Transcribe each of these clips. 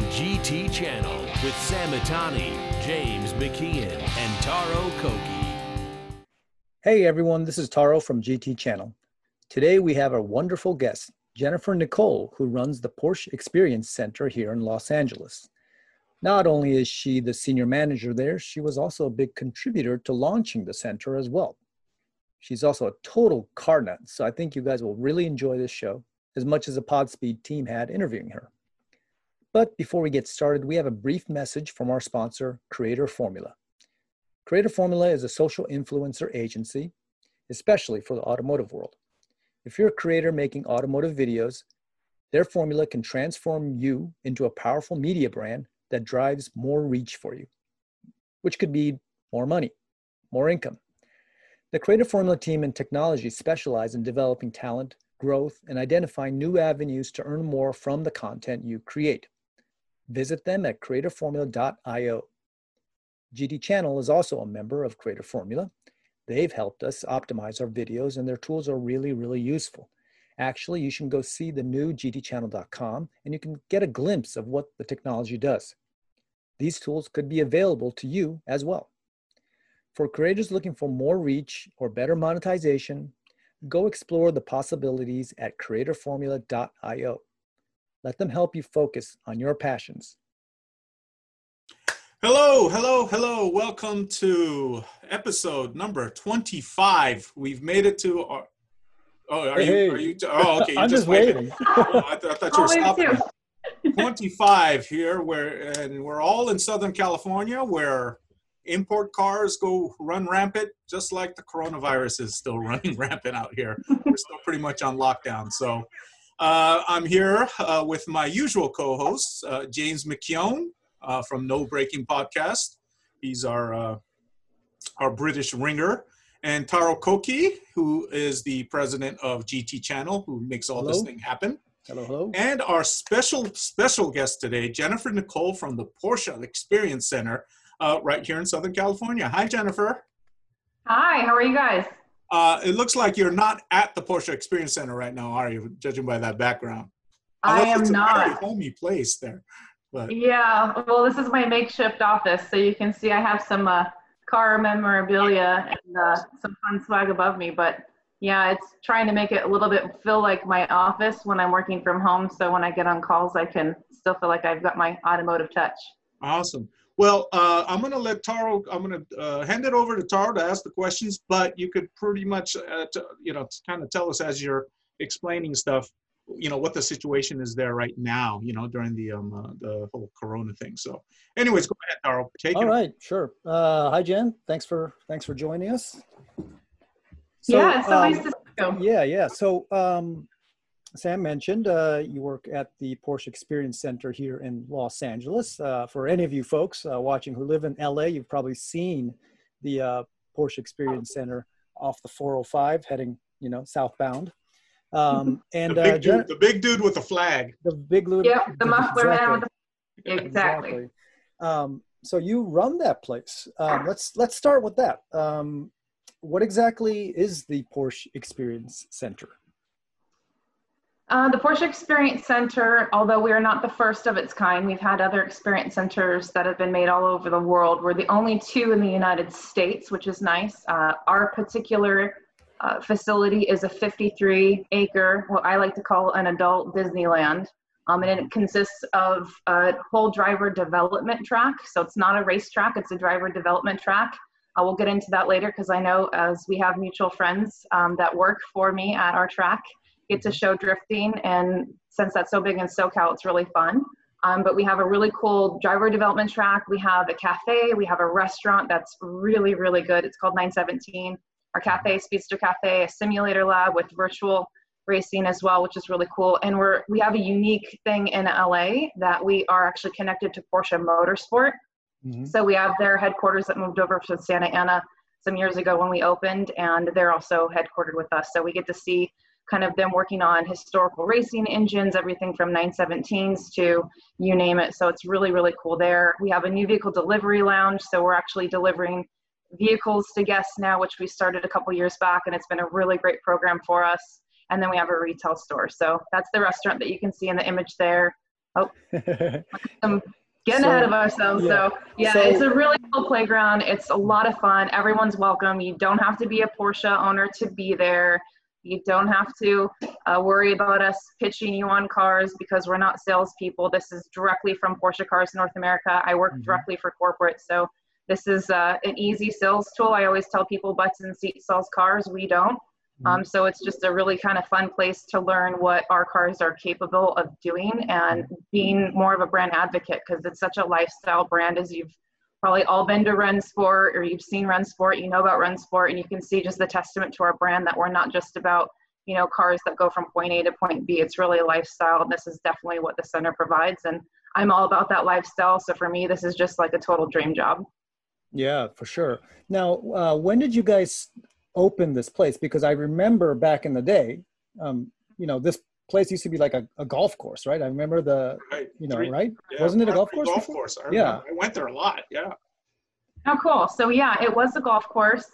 on GT Channel with Sam Mitani, James McKeon, and Taro Koki. Hey everyone, this is Taro from GT Channel. Today we have a wonderful guest, Jennifer Nicole, who runs the Porsche Experience Center here in Los Angeles. Not only is she the senior manager there, she was also a big contributor to launching the center as well. She's also a total car nut, so I think you guys will really enjoy this show as much as the Podspeed team had interviewing her. But before we get started, we have a brief message from our sponsor, Creator Formula. Creator Formula is a social influencer agency, especially for the automotive world. If you're a creator making automotive videos, their formula can transform you into a powerful media brand that drives more reach for you, which could be more money, more income. The Creator Formula team and technology specialize in developing talent, growth, and identifying new avenues to earn more from the content you create. Visit them at creatorformula.io. GT Channel is also a member of Creator Formula. They've helped us optimize our videos, and their tools are really, really useful. Actually, you should go see the new gtchannel.com and you can get a glimpse of what the technology does. These tools could be available to you as well. For creators looking for more reach or better monetization, go explore the possibilities at creatorformula.io. Let them help you focus on your passions. Hello, hello, hello. Welcome to episode number 25. We've made it to our. Oh, are Hey, you? Are you? Oh, okay. You're I'm just waiting. Oh, I, th- I thought you were Oh, stopping. 25 here, where and we're all in Southern California, where import cars go run rampant, just like the coronavirus is still running rampant out here. We're still pretty much on lockdown. So uh, I'm here uh, with my usual co-hosts, uh, James McKeown uh, from No Breaking Podcast. He's our uh, our British ringer. And Taro Koki, who is the president of GT Channel, who makes all this thing happen. Hello, hello. And our special special guest today, Jennifer Nicole from the Porsche Experience Center, uh, right here in Southern California. Hi, Jennifer. Hi, how are you guys? Uh, it looks like you're not at the Porsche Experience Center right now, are you? Judging by that background. I Unless am it's a very not. homey place there. But Yeah, well, this is my makeshift office, so you can see I have some uh, car memorabilia and uh, some fun swag above me. But yeah, it's trying to make it a little bit feel like my office when I'm working from home. So when I get on calls, I can still feel like I've got my automotive touch. awesome. Well, uh, I'm going to let Taro. I'm going to uh, hand it over to Taro to ask the questions. But you could pretty much, uh, t- you know, kind of tell us as you're explaining stuff. You know what the situation is there right now. You know during the um uh, the whole Corona thing. So, anyways, go ahead, Taro. Take All it. right, sure. Uh, hi, Jen. Thanks for thanks for joining us. So, yeah, it's so um, nice to see. Yeah, yeah. So um, Sam mentioned uh, you work at the Porsche Experience Center here in Los Angeles. Uh, for any of you folks uh, watching who live in LA, you've probably seen the uh, Porsche Experience Center off the 405 heading, you know, southbound. Um, and the uh, big Jen- dude, the big dude with the flag. the big little Yep, the muffler man with the exactly. exactly. Um, so you run that place. Um, let's let's start with that. Um, what exactly is the Porsche Experience Center? Uh, the Porsche Experience Center, although we are not the first of its kind, we've had other experience centers that have been made all over the world. We're the only two in the United States, which is nice. Uh, our particular uh, facility is a 53 acre, what I like to call an adult Disneyland. Um, and it consists of a whole driver development track. So it's not a race track, it's a driver development track. I will get into that later because I know as we have mutual friends um, that work for me at our track, get to show drifting. And since that's so big in SoCal, it's really fun. Um, but we have a really cool driver development track. We have a cafe. We have a restaurant that's really, really good. It's called 917. Our cafe, Speedster Cafe, a simulator lab with virtual racing as well, which is really cool. And we're we have a unique thing in LA that we are actually connected to Porsche Motorsport. Mhm. So we have their headquarters that moved over from Santa Ana some years ago when we opened, and they're also headquartered with us. So we get to see kind of them working on historical racing engines, everything from 917s to you name it. So it's really, really cool there. We have a new vehicle delivery lounge. So we're actually delivering vehicles to guests now, which we started a couple years back, and it's been a really great program for us. And then we have a retail store. So that's the restaurant that you can see in the image there. Oh, I'm getting so, ahead of ourselves. Yeah. So yeah, so, it's a really cool playground. It's a lot of fun. Everyone's welcome. You don't have to be a Porsche owner to be there. You don't have to uh, worry about us pitching you on cars because we're not salespeople. This is directly from Porsche Cars North America. I work mm-hmm. directly for corporate, so this is uh, an easy sales tool. I always tell people butts and seats sells cars. We don't. Mm-hmm. Um, so it's just a really kind of fun place to learn what our cars are capable of doing and being more of a brand advocate because it's such a lifestyle brand as you've probably all been to Rennsport or you've seen Rennsport, you know about Rennsport, and you can see just the testament to our brand that we're not just about you know cars that go from point A to point B. It's really a lifestyle, and this is definitely what the center provides. And I'm all about that lifestyle. So for me, this is just like a total dream job. Yeah, for sure. Now, uh, when did you guys open this place? Because I remember back in the day, um, you know, this place used to be like a, a golf course, right? I remember the, right. you know, Three, right? Yeah, Wasn't it a golf course? Golf before? course. I yeah, I went there a lot. Yeah. Oh, cool. So yeah, it was a golf course.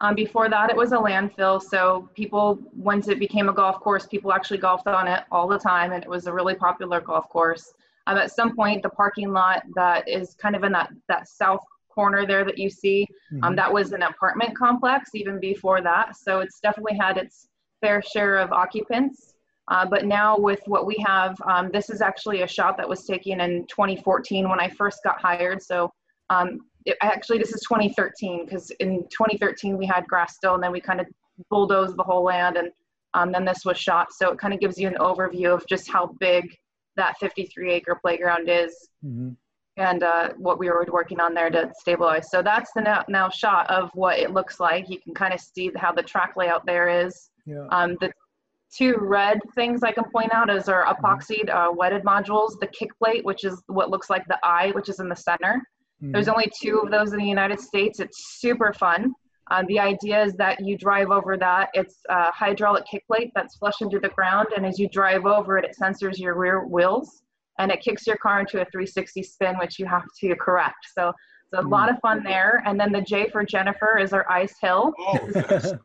Um, before that, it was a landfill. So people, once it became a golf course, people actually golfed on it all the time, and it was a really popular golf course. Um, at some point, the parking lot that is kind of in that that south corner there that you see. Um, mm-hmm. Um, that was an apartment complex even before that. So it's definitely had its fair share of occupants. Uh, but now with what we have, um, this is actually a shot that was taken in 2014 when I first got hired. So um, it, actually this is 2013 because in 2013 we had grass still and then we kind of bulldozed the whole land and um, then this was shot. So it kind of gives you an overview of just how big that 53 acre playground is. Mm-hmm and uh, what we were working on there to stabilize. So that's the now, now shot of what it looks like. You can kind of see how the track layout there is. Yeah. Um, the two red things I can point out is our mm-hmm. epoxied uh, wetted modules, the kick plate, which is what looks like the eye, which is in the center. Mm-hmm. There's only two of those in the United States. It's super fun. Uh, the idea is that you drive over that. It's a hydraulic kick plate that's flush into the ground, and as you drive over it, it sensors your rear wheels and it kicks your car into a 360 spin, which you have to correct. So a mm. lot of fun there. And then the J for Jennifer is our ice hill. Oh,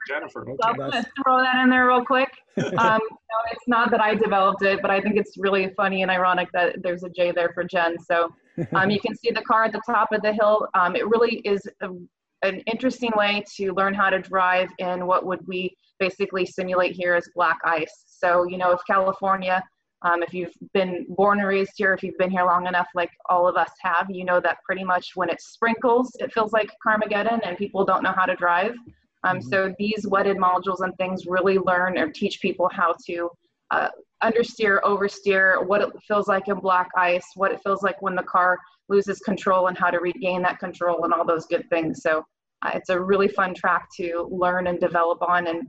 Jennifer. Okay. So I'm going to throw that in there real quick. Um, no, it's not that I developed it, but I think it's really funny and ironic that there's a J there for Jen. So um, you can see the car at the top of the hill. Um, it really is a, an interesting way to learn how to drive in what would we basically simulate here as black ice. So, you know, if California um, if you've been born and raised here, if you've been here long enough, like all of us have, you know that pretty much when it sprinkles, it feels like Carmageddon and people don't know how to drive. Um, mm-hmm. So these wetted modules and things really learn or teach people how to uh, understeer, oversteer, what it feels like in black ice, what it feels like when the car loses control and how to regain that control and all those good things. So uh, it's a really fun track to learn and develop on. And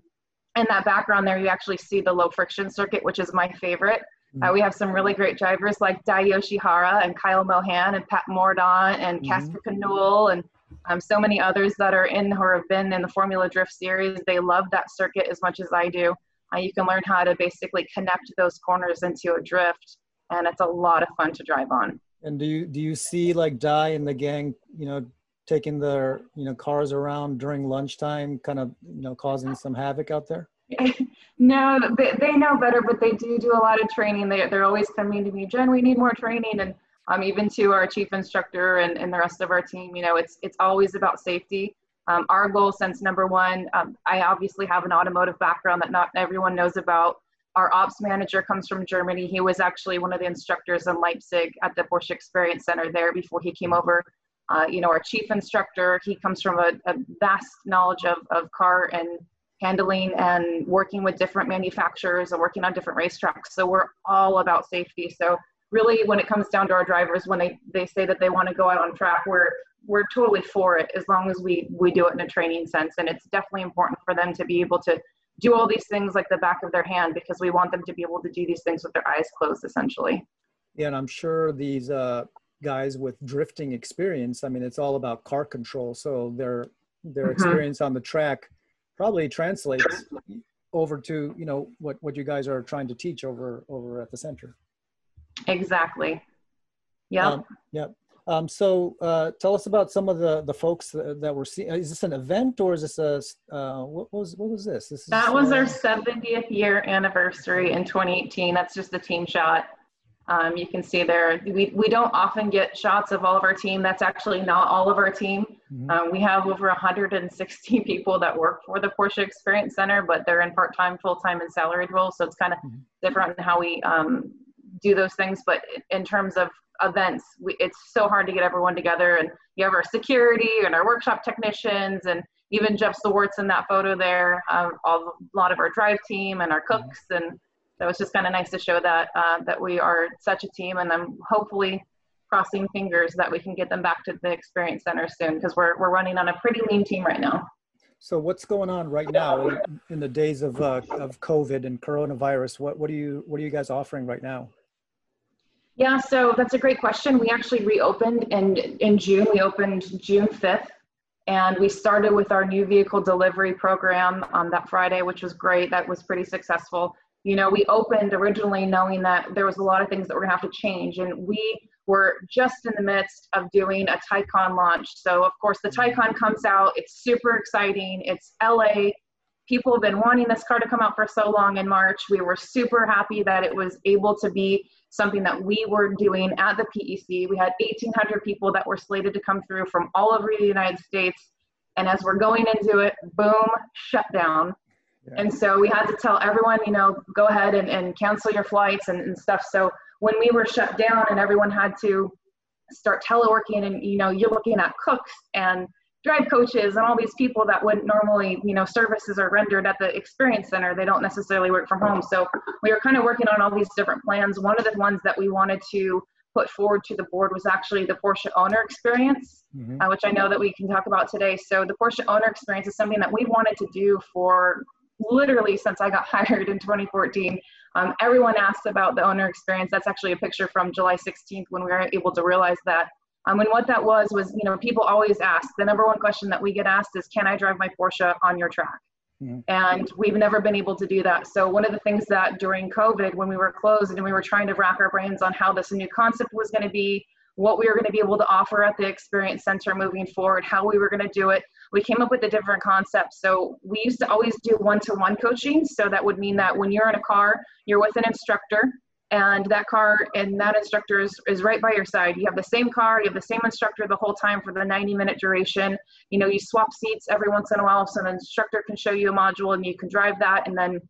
in that background there, you actually see the low friction circuit, which is my favorite. Uh, mm-hmm. we have some really great drivers like Dai Yoshihara and Kyle Mohan and Pat Mordaunt and mm-hmm. Casper Canule and um, so many others that are in or have been in the Formula Drift series. They love that circuit as much as I do. Uh, you can learn how to basically connect those corners into a drift, and it's a lot of fun to drive on. And do you do you see like Dai and the gang, you know, taking their you know cars around during lunchtime, kind of you know causing some havoc out there? no, they, they know better, but they do do a lot of training. They, they're always coming to me, Jen, we need more training. And um, even to our chief instructor and, and the rest of our team, you know, it's, it's always about safety. Um, our goal since number one, um, I obviously have an automotive background that not everyone knows about. Our ops manager comes from Germany. He was actually one of the instructors in Leipzig at the Porsche Experience Center there before he came over. Uh, you know, our chief instructor, he comes from a, a vast knowledge of, of car and handling and working with different manufacturers and working on different racetracks. So we're all about safety. So really when it comes down to our drivers, when they, they say that they want to go out on track, we're we're totally for it as long as we we do it in a training sense. And it's definitely important for them to be able to do all these things like the back of their hand because we want them to be able to do these things with their eyes closed essentially. Yeah, and I'm sure these uh, guys with drifting experience, I mean, it's all about car control. So their their mm-hmm. experience on the track probably translates over to you know what what you guys are trying to teach over over at the center. Exactly. Yeah um, yeah um, so uh, tell us about some of the the folks that, that were seeing is this an event or is this a uh, what was what was this, this is, that was uh, our 70th year anniversary in 2018 that's just the team shot Um, you can see there, we, we don't often get shots of all of our team. That's actually not all of our team. Mm-hmm. Um, we have over 160 people that work for the Porsche Experience Center, but they're in part-time, full-time, and salaried roles. So it's kind of mm-hmm. different in how we um, do those things. But in terms of events, we, it's so hard to get everyone together. And you have our security and our workshop technicians and even Jeff Swartz in that photo there, um, all, a lot of our drive team and our mm-hmm. cooks and so it's just kind of nice to show that uh, that we are such a team, and I'm hopefully crossing fingers that we can get them back to the experience center soon because we're we're running on a pretty lean team right now. So what's going on right now in, in the days of uh, of COVID and coronavirus? What what are you what are you guys offering right now? Yeah, so that's a great question. We actually reopened in in June. We opened June 5th and we started with our new vehicle delivery program on that Friday, which was great. That was pretty successful you know, we opened originally knowing that there was a lot of things that were gonna have to change, and we were just in the midst of doing a Taycan launch. So of course the Taycan comes out, it's super exciting. It's LA. People have been wanting this car to come out for so long in March. We were super happy that it was able to be something that we were doing at the PEC. We had 1,800 people that were slated to come through from all over the United States. And as we're going into it, boom, shut And so we had to tell everyone, you know, go ahead and, and cancel your flights and, and stuff. So when we were shut down and everyone had to start teleworking and, you know, you're looking at cooks and drive coaches and all these people that wouldn't normally, you know, services are rendered at the experience center. They don't necessarily work from home. So we were kind of working on all these different plans. One of the ones that we wanted to put forward to the board was actually the Porsche owner experience, mm-hmm. uh, which I know that we can talk about today. So the Porsche owner experience is something that we wanted to do for literally since I got hired in 2014. Um, everyone asks about the owner experience. That's actually a picture from July 16th when we were able to realize that. Um, and what that was was, you know, people always ask. The number one question that we get asked is, "Can I drive my Porsche on your track?" Mm-hmm. And we've never been able to do that. So one of the things that during COVID, when we were closed and we were trying to rack our brains on how this new concept was going to be, what we were going to be able to offer at the experience center moving forward, how we were going to do it, we came up with a different concept. So we used to always do one-to-one coaching. So that would mean that when you're in a car, you're with an instructor and that car and that instructor is, is right by your side. You have the same car, you have the same instructor the whole time for the 90 minute duration. You know, you swap seats every once in a while so the instructor can show you a module and you can drive that. And then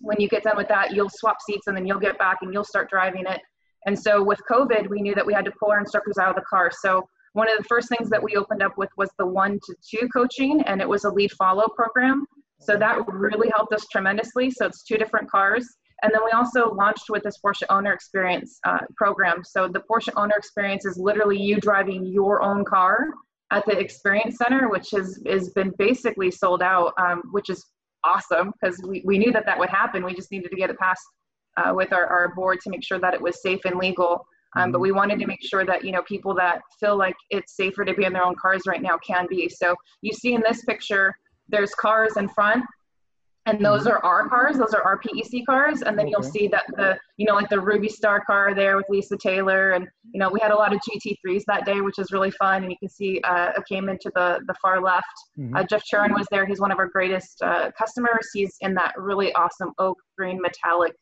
when you get done with that, you'll swap seats and then you'll get back and you'll start driving it. And so with COVID, we knew that we had to pull our instructors out of the car. So one of the first things that we opened up with was the one to two coaching, and it was a lead follow program. So that really helped us tremendously. So it's two different cars. And then we also launched with this Porsche Owner Experience uh, program. So the Porsche Owner Experience is literally you driving your own car at the Experience Center, which has, has been basically sold out, um, which is awesome because we, we knew that that would happen. We just needed to get it passed uh, with our, our board to make sure that it was safe and legal. Um, but mm-hmm. we wanted to make sure that you know people that feel like it's safer to be in their own cars right now can be. So you see in this picture, there's cars in front, and those mm-hmm. are our cars. Those are our PEC cars, and then okay. you'll see that the you know like the Ruby Star car there with Lisa Taylor, and you know we had a lot of GT3s that day, which is really fun. And you can see uh, it came into the the far left. Mm-hmm. Uh, Jeff Churin was there. He's one of our greatest uh, customers. He's in that really awesome oak green metallic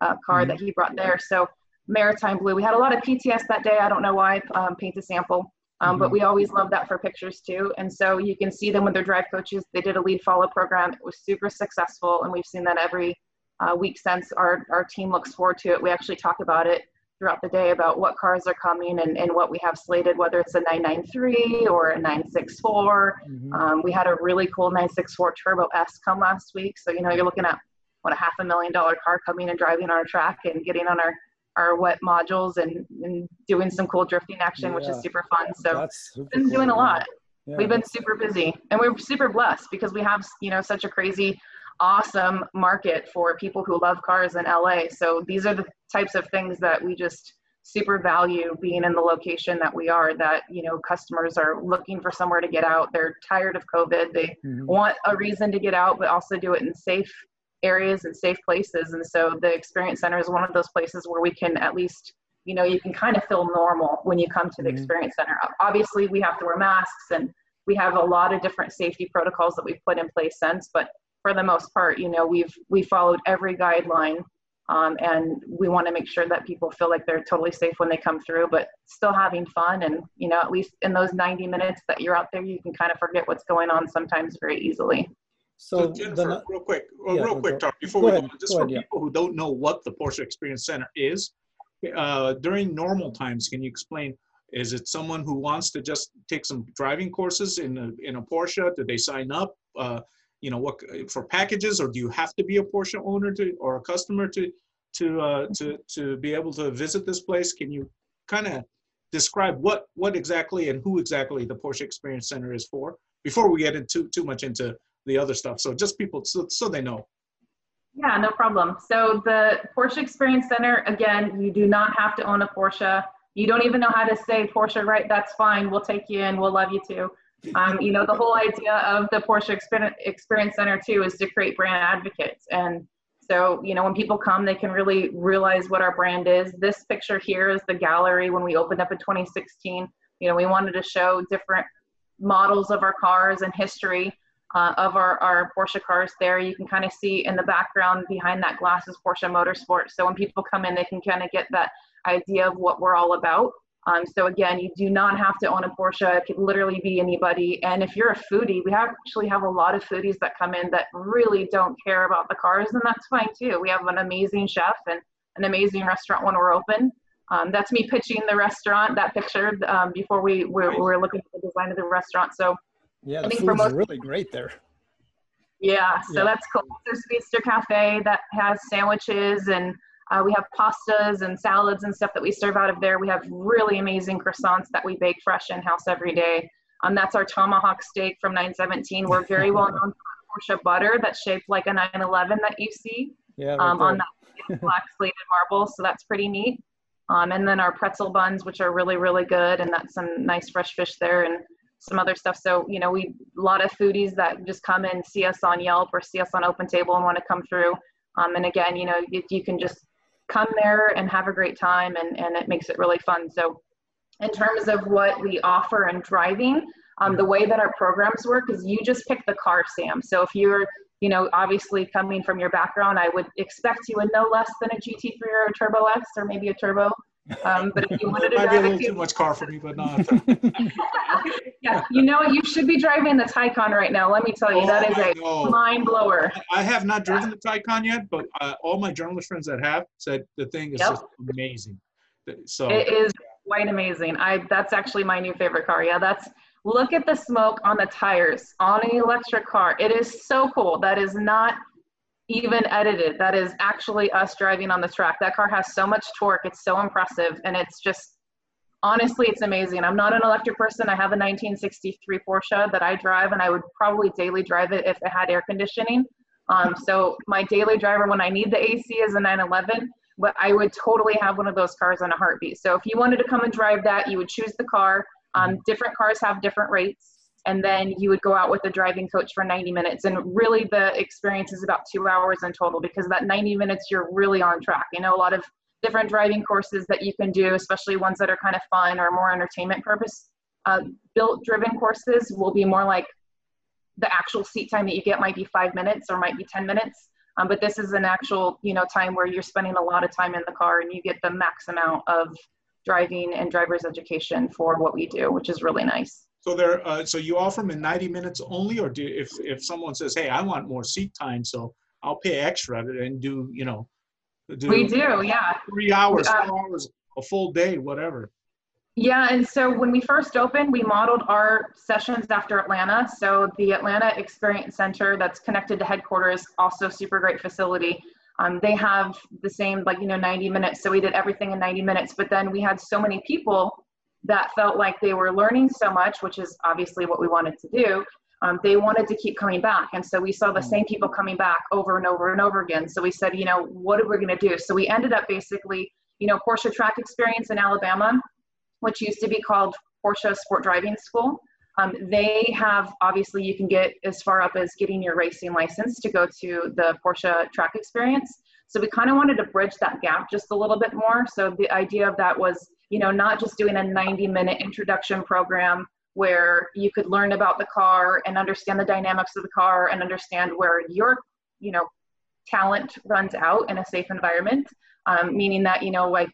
uh, car mm-hmm. that he brought there. So maritime blue. We had a lot of PTS that day. I don't know why, um, paint a sample. Um, mm-hmm. But we always love that for pictures too. And so you can see them with their drive coaches. They did a lead follow program. It was super successful. And we've seen that every uh, week since our, our team looks forward to it. We actually talk about it throughout the day about what cars are coming and, and what we have slated, whether it's a 993 or a 964. Mm-hmm. Um, we had a really cool 964 Turbo S come last week. So, you know, you're looking at what a half a million dollar car coming and driving on our track and getting on our our wet modules and, and doing some cool drifting action, yeah. which is super fun. So we've been cool. doing a lot. Yeah. We've been super busy and we're super blessed because we have, you know, such a crazy, awesome market for people who love cars in LA. So these are the types of things that we just super value being in the location that we are that you know customers are looking for somewhere to get out they're tired of covid they mm-hmm. want a reason to get out but also do it in safe areas and safe places. And so the experience center is one of those places where we can at least, you know, you can kind of feel normal when you come to the mm-hmm. experience center. Obviously, we have to wear masks and we have a lot of different safety protocols that we've put in place since, but for the most part, you know, we've we followed every guideline Um, and we want to make sure that people feel like they're totally safe when they come through, but still having fun. And, you know, at least in those 90 minutes that you're out there, you can kind of forget what's going on sometimes very easily. So, So, Jennifer, the, real quick, uh, yeah, real go- quick, Tar, before go we go, on, just go for ahead, yeah. people who don't know what the Porsche Experience Center is, uh, during normal times, can you explain? Is it someone who wants to just take some driving courses in a in a Porsche? Do they sign up? Uh, you know, what for packages, or do you have to be a Porsche owner to or a customer to to uh, to to be able to visit this place? Can you kind of describe what what exactly and who exactly the Porsche Experience Center is for before we get into too much into the other stuff? So just people so so they know. Yeah, no problem. So the Porsche Experience Center, again, you do not have to own a Porsche. You don't even know how to say Porsche right. That's fine. We'll take you in. We'll love you too. Um, you know, the whole idea of the Porsche Experience Center too is to create brand advocates. And so, you know, when people come, they can really realize what our brand is. This picture here is the gallery when we opened up in 2016. You know, we wanted to show different models of our cars and history uh, of our, our Porsche cars there. You can kind of see in the background behind that glass is Porsche Motorsport. So when people come in, they can kind of get that idea of what we're all about. Um, so again, you do not have to own a Porsche. It could literally be anybody. And if you're a foodie, we actually have a lot of foodies that come in that really don't care about the cars, and that's fine too. We have an amazing chef and an amazing restaurant when we're open. Um, that's me pitching the restaurant, that picture, um, before we were, we were looking at the design of the restaurant. So yeah, I think for most- really great there. yeah, so Yeah. that's cool. There's Speedster Cafe that has sandwiches and uh, we have pastas and salads and stuff that we serve out of there. We have really amazing croissants that we bake fresh in house every day. Um, that's our tomahawk steak from 917. We're very well known for our Porsche butter that's shaped like a 911 that you see Yeah, right um, on that black slated marble. So that's pretty neat. Um, and then our pretzel buns, which are really, really good. And that's some nice fresh fish there and some other stuff. So, you know, we, a lot of foodies that just come and see us on Yelp or see us on Open Table and want to come through. Um, and again, you know, you, can just come there and have a great time and, and it makes it really fun. So in terms of what we offer and driving, um, the way that our programs work is you just pick the car, Sam. So if you're, you know, obviously coming from your background, I would expect you would know less than a GT3 or a Turbo S or maybe a Turbo. Um, but if you wanted to might be a drive little too much car for me, but no. yeah, you know, you should be driving the Taycan right now. Let me tell you, that Oh, is I a know. mind blower. I have not driven the Taycan yet, but uh, all my journalist friends that have said the thing is Yep. just amazing. So It is quite amazing. I that's actually my new favorite car. Yeah, that's look at the smoke on the tires on an electric car. It is so cool. That is not even edited. That is actually us driving on the track. That car has so much torque. It's so impressive and it's just honestly it's amazing. I'm not an electric person. I have a 1963 Porsche that I drive and I would probably daily drive it if it had air conditioning. Um, so my daily driver when I need the AC is a 911 but I would totally have one of those cars on a heartbeat. So if you wanted to come and drive that, you would choose the car. Um, different cars have different rates, and then you would go out with a driving coach for 90 minutes. And really, the experience is about two hours in total because that 90 minutes you're really on track. You know, a lot of different driving courses that you can do, especially ones that are kind of fun or more entertainment purpose. Uh, built driven courses will be more like the actual seat time that you get might be five minutes or might be 10 minutes. Um, but this is an actual, you know, time where you're spending a lot of time in the car and you get the max amount of driving and driver's education for what we do, which is really nice. So there. Uh, so you offer them in 90 minutes only, or do if if someone says, "Hey, I want more seat time, so I'll pay extra and do you know do We do, yeah. three hours, Uh, four hours, a full day, whatever." Yeah, and so when we first opened, we modeled our sessions after Atlanta. So the Atlanta Experience Center that's connected to headquarters, also super great facility. Um, they have the same, like, you know, 90 minutes. So we did everything in 90 minutes. But then we had so many people that felt like they were learning so much, which is obviously what we wanted to do. Um, they wanted to keep coming back. And so we saw the same people coming back over and over and over again. So we said, you know, what are we going to do? So we ended up basically, you know, Porsche Track Experience in Alabama which used to be called Porsche Sport Driving School. Um, they have obviously you can get as far up as getting your racing license to go to the Porsche track experience. So we kind of wanted to bridge that gap just a little bit more. So the idea of that was, you know, not just doing a 90 minute introduction program where you could learn about the car and understand the dynamics of the car and understand where your, you know, talent runs out in a safe environment, um, meaning that, you know, like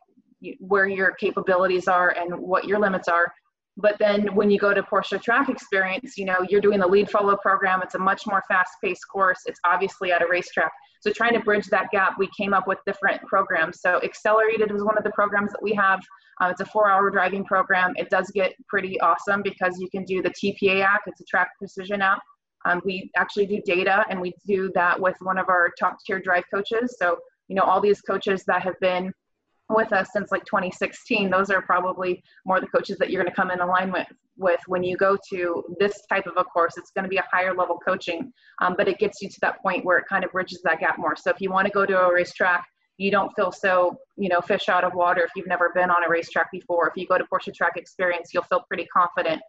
where your capabilities are and what your limits are. But then when you go to Porsche Track Experience, you know, you're doing the lead follow program. It's a much more fast paced course. It's obviously at a racetrack. So trying to bridge that gap, we came up with different programs. So Accelerated was one of the programs that we have. Uh, it's a four hour driving program. It does get pretty awesome because you can do the TPA app. It's a track precision app. Um, we actually do data and we do that with one of our top tier drive coaches. So, you know, all these coaches that have been with us since like 2016, those are probably more the coaches that you're going to come in alignment with when you go to this type of a course. It's going to be a higher level coaching, um, but it gets you to that point where it kind of bridges that gap more. So if you want to go to a racetrack, you don't feel so, you know, fish out of water if you've never been on a racetrack before. If you go to Porsche Track Experience, you'll feel pretty confident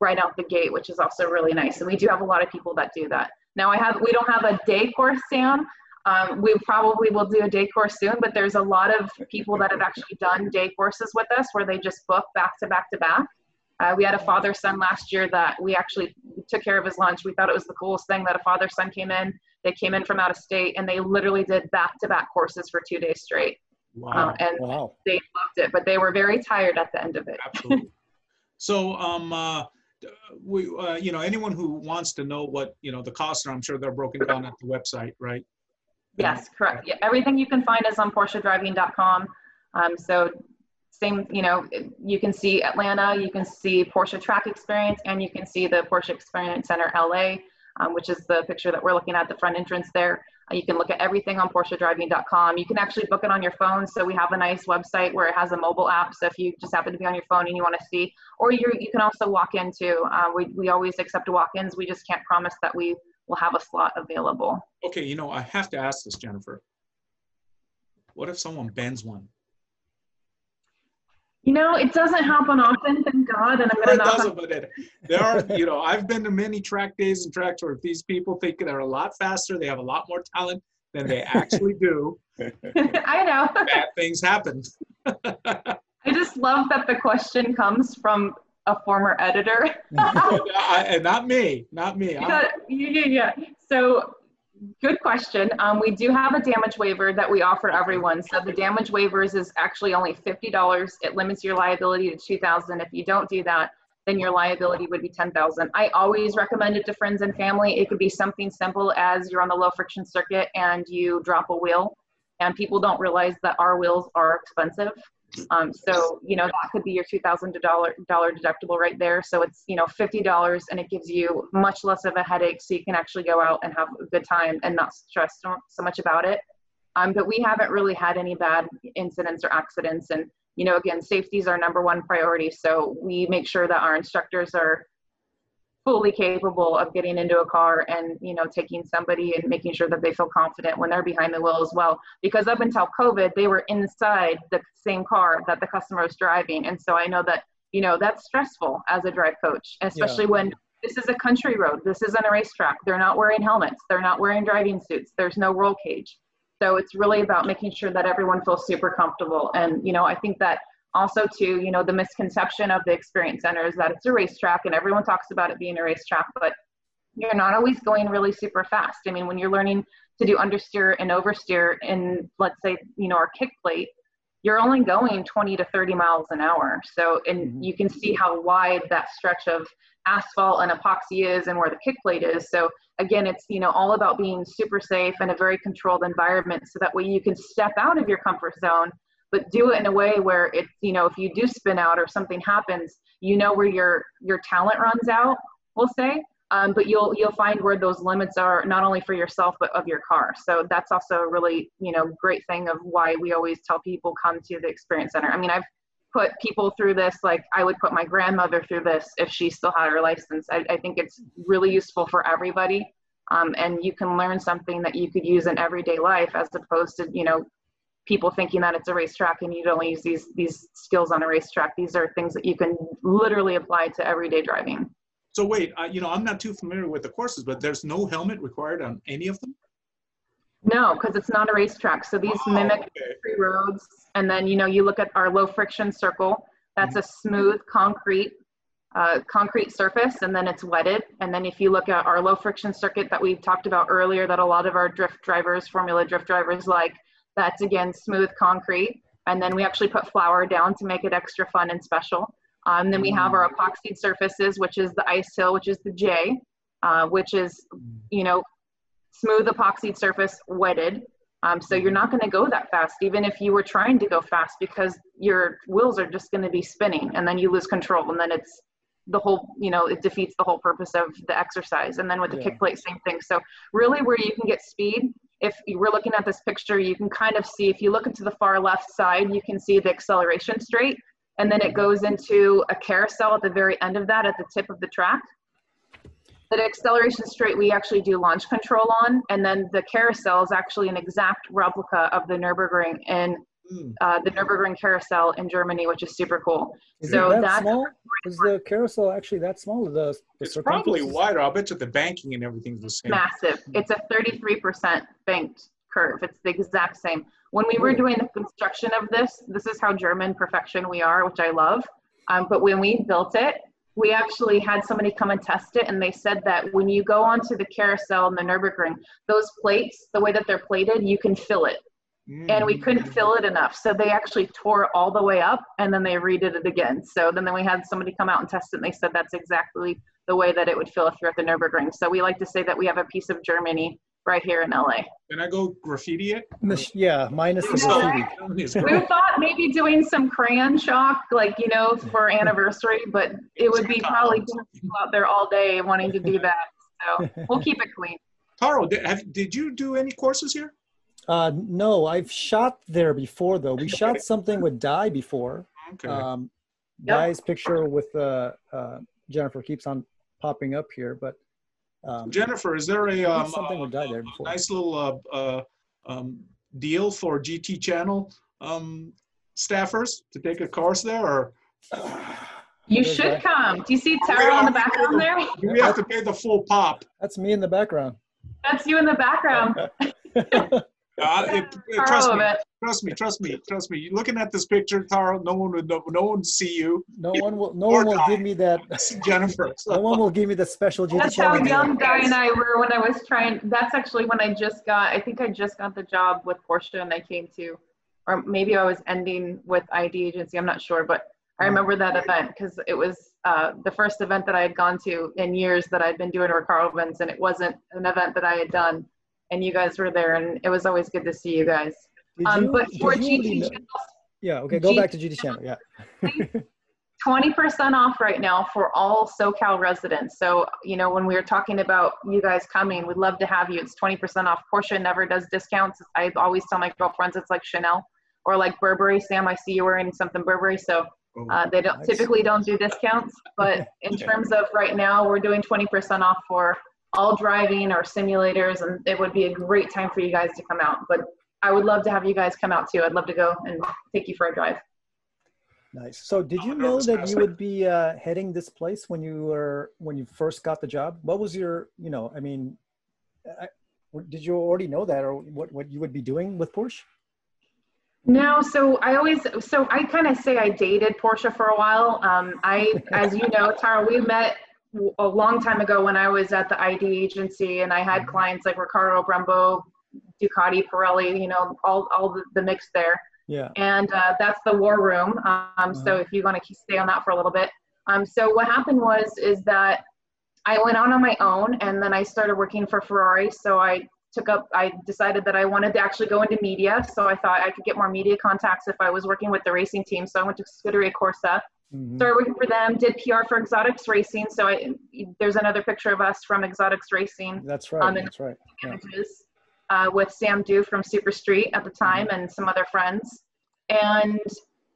right out the gate, which is also really nice. And we do have a lot of people that do that. Now I have, we don't have a day course, Sam. Um, we probably will do a day course soon, but there's a lot of people that have actually done day courses with us where they just book back to back to back. Uh, we had a father son last year that we actually took care of his lunch. We thought it was the coolest thing that a father son came in. They came in from out of state and they literally did back to back courses for two days straight. Wow. Uh, and Wow. they loved it, but they were very tired at the end of it. Absolutely. So, um, uh, we, uh, you know, anyone who wants to know what, you know, the costs are, I'm sure they're broken down at the website, right? Yes, correct. Yeah, everything you can find is on PorscheDriving.com. Um, so same, you know, you can see Atlanta, you can see Porsche Track Experience, and you can see the Porsche Experience Center LA, um, which is the picture that we're looking at the front entrance there. Uh, you can look at everything on PorscheDriving.com. You can actually book it on your phone. So we have a nice website where it has a mobile app. So if you just happen to be on your phone and you want to see, or you you can also walk into. Uh, we we always accept walk-ins. We just can't promise that we will have a slot available. Okay, you know, I have to ask this, Jennifer. What if someone bends one? You know, it doesn't happen often, thank God. And I'm it to knock on doesn't, but it, there are, you know, I've been to many track days and tracks where these people think they're a lot faster, they have a lot more talent than they actually do. I know. Bad things happen. I just love that the question comes from a former editor. And not me, not me. Yeah, yeah, yeah. So, good question. Um, we do have a damage waiver that we offer everyone. So the damage waivers is actually only fifty dollars. It limits your liability to two thousand. If you don't do that, then your liability would be ten thousand. I always recommend it to friends and family. It could be something simple as you're on the low friction circuit and you drop a wheel, and people don't realize that our wheels are expensive. Um, so you know that could be your two thousand dollar dollar deductible right there. So it's you know fifty dollars, and it gives you much less of a headache, so you can actually go out and have a good time and not stress so much about it. Um, but we haven't really had any bad incidents or accidents, and you know again, safety is our number one priority. So we make sure that our instructors are fully capable of getting into a car and you know taking somebody and making sure that they feel confident when they're behind the wheel as well. Because up until covid they were inside the same car that the customer was driving. And so i know that you know that's stressful as a drive coach especially when this is a country road. This isn't a racetrack. They're not wearing helmets. They're not wearing driving suits. There's no roll cage. So it's really about making sure that everyone feels super comfortable. And you know i think that also too you know the misconception of the experience center is that it's a racetrack and everyone talks about it being a racetrack but you're not always going really super fast. I mean when you're learning to do understeer and oversteer in let's say you know our kick plate you're only going 20 to 30 miles an hour. So and Mhm. you can see how wide that stretch of asphalt and epoxy is and where the kick plate is. So again it's you know all about being super safe in a very controlled environment so that way you can step out of your comfort zone but do it in a way where it's you know if you do spin out or something happens you know where your your talent runs out we'll say um, but you'll you'll find where those limits are not only for yourself but of your car. So that's also a really you know great thing of why we always tell people come to the experience center. I mean i've put people through this like i would put my grandmother through this if she still had her license. I, I think it's really useful for everybody um, and you can learn something that you could use in everyday life as opposed to you know people thinking that it's a racetrack and you'd only use these these skills on a racetrack these are things that you can literally apply to everyday driving So wait, uh, you know, I'm not too familiar with the courses, but there's no helmet required on any of them? no because it's not a racetrack so these Oh, mimic okay. free roads and then you know you look at our low friction circle that's a smooth concrete uh, concrete surface and then it's wetted. And then if you look at our low friction circuit that we talked about earlier, that a lot of our drift drivers, Formula drift drivers like, that's again smooth concrete. And then we actually put flour down to make it extra fun and special. Um, then we have our epoxied surfaces, which is the ice hill, which is the J, uh, which is, you know, smooth epoxied surface wetted. Um, so you're not going to go that fast, even if you were trying to go fast, because your wheels are just going to be spinning, and then you lose control, and then it's the whole, you know, it defeats the whole purpose of the exercise. And then with the Yeah. kick plate, same thing. So really, where you can get speed, if were looking at this picture, you can kind of see. If you look into the far left side, you can see the acceleration straight, and then it goes into a carousel at the very end of that, at the tip of the track the acceleration straight we actually do launch control on and then the carousel is actually an exact replica of the nurburgring in Hmm. uh, the nurburgring carousel in germany which is super cool Is So it that that's- small? Is the carousel actually that small? The, the It's probably wider. I'll bet you the banking and everything's the same. massive it's a 33% banked curve it's the exact same when we were doing the construction of this this is how german perfection we are which i love um, but when we built it we actually had somebody come and test it and they said that when you go onto the carousel and the nurburgring those plates the way that they're plated you can fill it and we mm. couldn't fill it enough. So they actually tore all the way up and then they redid it again. So then, then we had somebody come out and test it and they said that's exactly the way that it would feel if you're at the Nürburgring. So we like to say that we have a piece of Germany right here in LA. Can I go graffiti it? Mich- Yeah, minus the graffiti. We thought maybe doing some crayon chalk, like, you know, for anniversary, but it would be probably out there all day wanting to do that. So we'll keep it clean. Taro, did, have, did you do any courses here? Uh, no, I've shot there before though. We shot something with Dai before. Okay. Um, Yep. Dai's picture with uh, uh, Jennifer keeps on popping up here, but um, Jennifer, is there a, did um, something with Dai there a before. nice little uh, uh, um, deal for GT channel um, staffers to take a course there, or You There's should that. come. Do you see Taro in the background there? do we have to pay the full pop? That's me in the background. That's you in the background. Uh, it, it- trust me, trust me, trust me, trust me. You're looking at this picture, Taro. No one would, know, no one would see you. no one will. No one will Di. give me that. See Jennifer. No one will give me the special GT That's how young Dai and I were when I was trying. That's actually when I just got. I think I just got the job with Porsche, and I came to, or maybe I was ending with ID agency. I'm not sure, but I remember that event because it was uh, the first event that I had gone to in years that I'd been doing Recaro events, and it wasn't an event that I had done. And you guys were there, and it was always good to see you guys. Did Um, you- but for GT know- channels, Yeah. Okay. Go G- back to GT channel. Yeah. 20% off right now for all SoCal residents. So, you know, when we were talking about you guys coming, we'd love to have you. It's 20% off. Porsche never does discounts. I always tell my girlfriends it's like Chanel or like Burberry. Sam, I see you wearing something Burberry. So Oh, uh, they don't Nice. typically don't do discounts. But in terms of right now, we're doing 20% off for all driving or simulators. And it would be a great time for you guys to come out. But I would love to have you guys come out too. I'd love to go and take you for a drive. Nice. So, did you Oh, know that you would be uh, heading this place when you were when you first got the job? What was your, you know, I mean, I, did you already know that, or what what you would be doing with Porsche? No, so I always, so I kind of say I dated Porsche for a while. Um, I, as you know, Taro, we met w- a long time ago when I was at the ID agency and I had clients like Recaro Brembo, Ducati, Pirelli, you know, all, all the, the mix there. Yeah. And uh, that's the war room. Um, So Uh-huh. if you want to stay on that for a little bit. Um, so what happened was, is that I went out on my own and then I started working for Ferrari. So I took up, I decided that I wanted to actually go into media. So I thought I could get more media contacts if I was working with the racing team. So I went to Scuderia Corsa, Mhm. started working for them, did PR for Exotics Racing. So I, there's another picture of us from Exotics Racing That's right. Um, That's right. Yeah. images uh, with Sam Dew from Super Street at the time and some other friends. And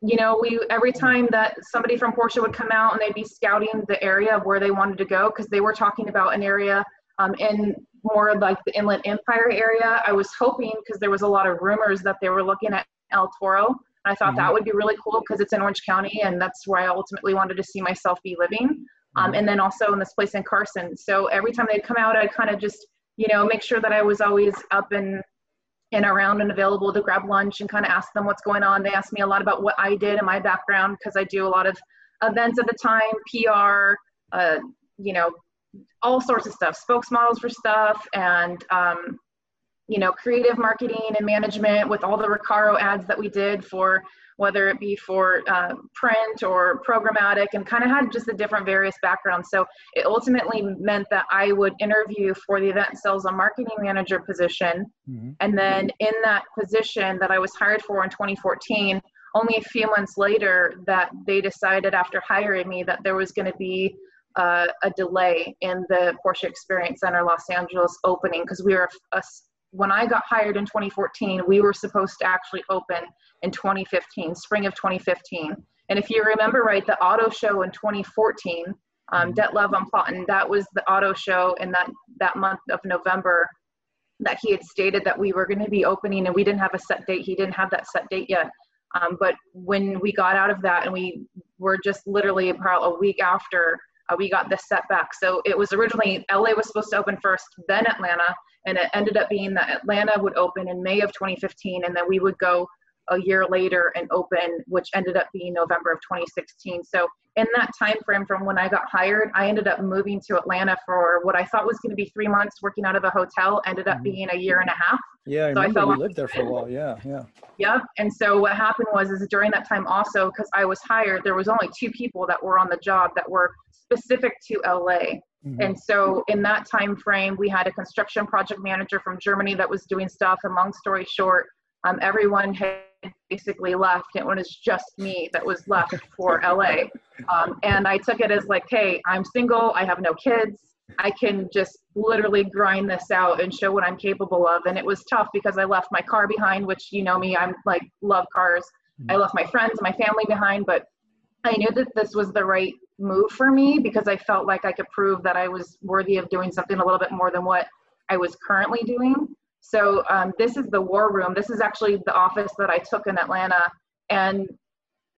you know, we every time that somebody from Porsche would come out and they'd be scouting the area of where they wanted to go because they were talking about an area um, in more like the Inland Empire area. I was hoping because there was a lot of rumors that they were looking at El Toro. I thought that would be really cool because it's in Orange County and that's where I ultimately wanted to see myself be living. Um, and then also in this place in Carson. So every time they'd come out, I'd kind of just you know, make sure that I was always up and and around and available to grab lunch and kind of ask them what's going on. They asked me a lot about what I did and my background because I do a lot of events at the time, PR, uh, you know, all sorts of stuff, spokesmodels for stuff, and um, you know, creative marketing and management with all the Recaro ads that we did for whether it be for uh, print or programmatic, and kind of had just the different various backgrounds. So it ultimately meant that I would interview for the event sales and marketing manager position. Mm-hmm. And then in that position that I was hired for in 2014, only a few months later that they decided after hiring me that there was going to be uh, a delay in the Porsche Experience Center Los Angeles opening because we were a, when I got hired in 2014, we were supposed to actually open in 2015, spring of 2015. And if you remember right, the auto show in 2014, um, mm-hmm. Detlev von Platen, that was the auto show in that, that month of November that he had stated that we were going to be opening and we didn't have a set date. He didn't have that set date yet. Um, but when we got out of that and we were just literally about a week after uh, we got this setback. So it was originally LA was supposed to open first, then Atlanta, and it ended up being that Atlanta would open in May of 2015, and then we would go a year later and open, which ended up being November of 2016. So in that time frame from when I got hired, I ended up moving to Atlanta for what I thought was going to be three months working out of a hotel, ended up mm-hmm. being a year and a half. Yeah, I so remember I you lived there for a while. Yeah, yeah. Yep. And so what happened was, is during that time also, because I was hired, there was only two people that were on the job that were specific to LA. Mm-hmm. And so in that time frame, we had a construction project manager from Germany that was doing stuff. And long story short, um, everyone had basically left. And it was just me that was left for LA. Um, and I took it as like, hey, I'm single, I have no kids. I can just literally grind this out and show what I'm capable of. And it was tough because I left my car behind, which you know me, I'm like love cars. Mm-hmm. I left my friends, and my family behind, but I knew that this was the right move for me because I felt like I could prove that I was worthy of doing something a little bit more than what I was currently doing. So um, this is the war room. This is actually the office that I took in Atlanta. And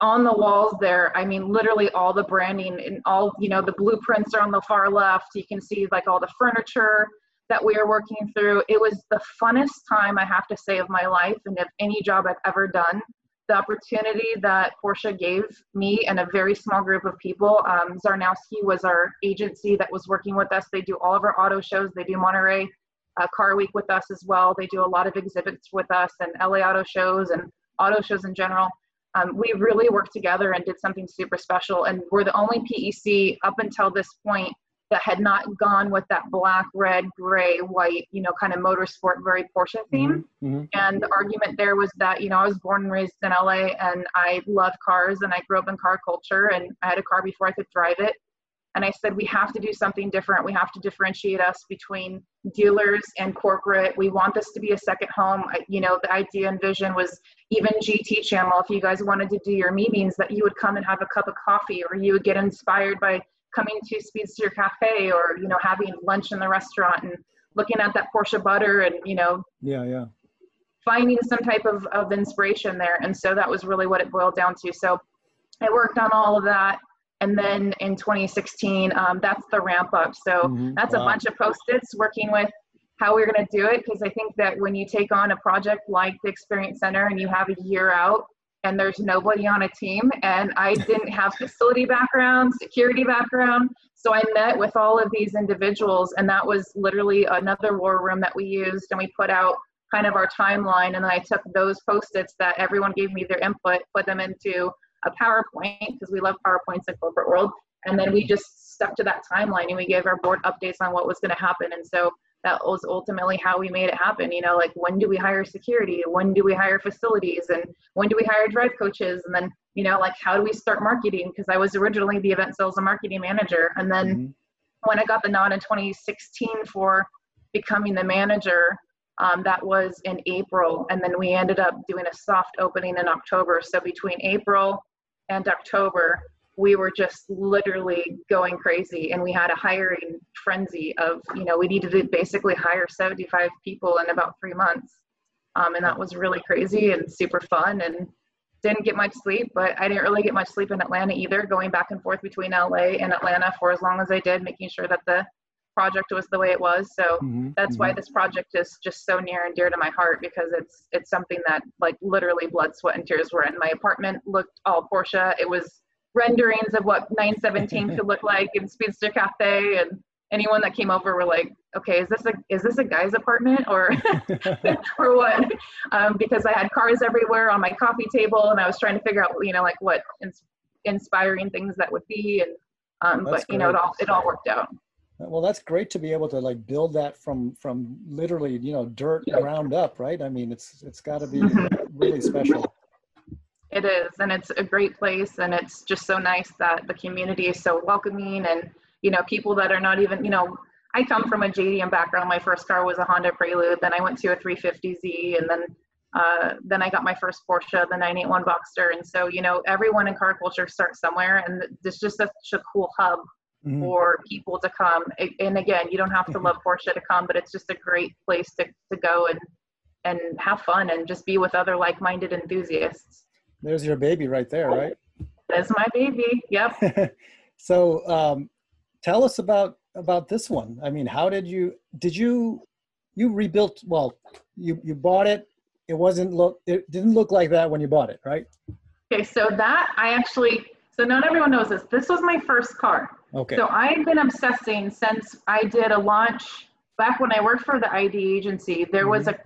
on the walls there, I mean, literally all the branding and all, you know, the blueprints are on the far left. You can see like all the furniture that we are working through. It was the funnest time I have to say of my life and of any job I've ever done the opportunity that Porsche gave me and a very small group of people. Um, Zarnowski was our agency that was working with us. They do all of our auto shows. They do Monterey uh, Car Week with us as well. They do a lot of exhibits with us and LA auto shows and auto shows in general. Um, we really worked together and did something super special. And we're the only PEC up until this point that had not gone with that black, red, gray, white, you know, kind of motorsport, very Porsche theme. Mm-hmm. mm-hmm. And the argument there was that, you know, I was born and raised in LA and I love cars and I grew up in car culture and I had a car before I could drive it. And I said, we have to do something different. We have to differentiate us between dealers and corporate. We want this to be a second home. You know, the idea and vision was even GT channel. If you guys wanted to do your meetings, that you would come and have a cup of coffee or you would get inspired by coming to Speedster Cafe or you know having lunch in the restaurant and looking at that Porsche butter and you know yeah yeah. finding some type of, of inspiration there. And so that was really what it boiled down to. So I worked on all of that. And then in 2016 um, that's the ramp up. So mm-hmm. that's wow. a bunch of post-its working with how we're going to do it. Because I think that when you take on a project like the Experience Center and you have a year out and there's nobody on a team and i didn't have facility background security background so i met with all of these individuals and that was literally another war room that we used and we put out kind of our timeline and then i took those post-its that everyone gave me their input put them into a powerpoint because we love powerpoints in corporate world and then we just stuck to that timeline and we gave our board updates on what was going to happen and so that was ultimately how we made it happen you know like when do we hire security? When do we hire facilities? And when do we hire drive coaches? And then you know like how do we start marketing? Because i was originally the event sales and marketing manager. And then mm-hmm. when i got the nod in 2016 for becoming the manager um, that was in april. And then we ended up doing a soft opening in october. So between april and october we were just literally going crazy and we had a hiring frenzy of you know we needed to basically hire 75 people in about three months. Um, and that was really crazy and super fun and didn't get much sleep but i didn't really get much sleep in atlanta either going back and forth between la and atlanta for as long as i did making sure that the project was the way it was. So mm-hmm, that's mm-hmm. why this project is just so near and dear to my heart because it's it's something that like literally blood sweat and tears were in my apartment looked all porsche. It was renderings of what 917 could look like in Speedster Cafe, and anyone that came over were like, "Okay, is this a is this a guy's apartment or or what?" Um, because I had cars everywhere on my coffee table, and I was trying to figure out, you know, like what ins- inspiring things that would be, and um, but you know, it all it all worked out. Well, that's great to be able to like build that from from literally, you know, dirt ground up, right? I mean, it's it's got to be Mhm. really special. It is, and it's a great place, and it's just so nice that the community is so welcoming, and you know, people that are not even, you know, I come from a JDM background. My first car was a Honda Prelude, then I went to a 350Z, and then uh, then I got my first Porsche, the 981 Boxster, and so you know, everyone in car culture starts somewhere, and it's just such a cool hub Mhm. for people to come. And again, you don't have to love Porsche to come, but it's just a great place to, to go and and have fun and just be with other like-minded enthusiasts. There's your baby right there, right? That's my baby. Yep. so, um, tell us about about this one. I mean, how did you did you you rebuilt? Well, you you bought it. It wasn't look. It didn't look like that when you bought it, right? Okay, so that I actually so not everyone knows this. This was my first car. Okay. So I've been obsessing since I did a launch back when I worked for the ID agency. There was a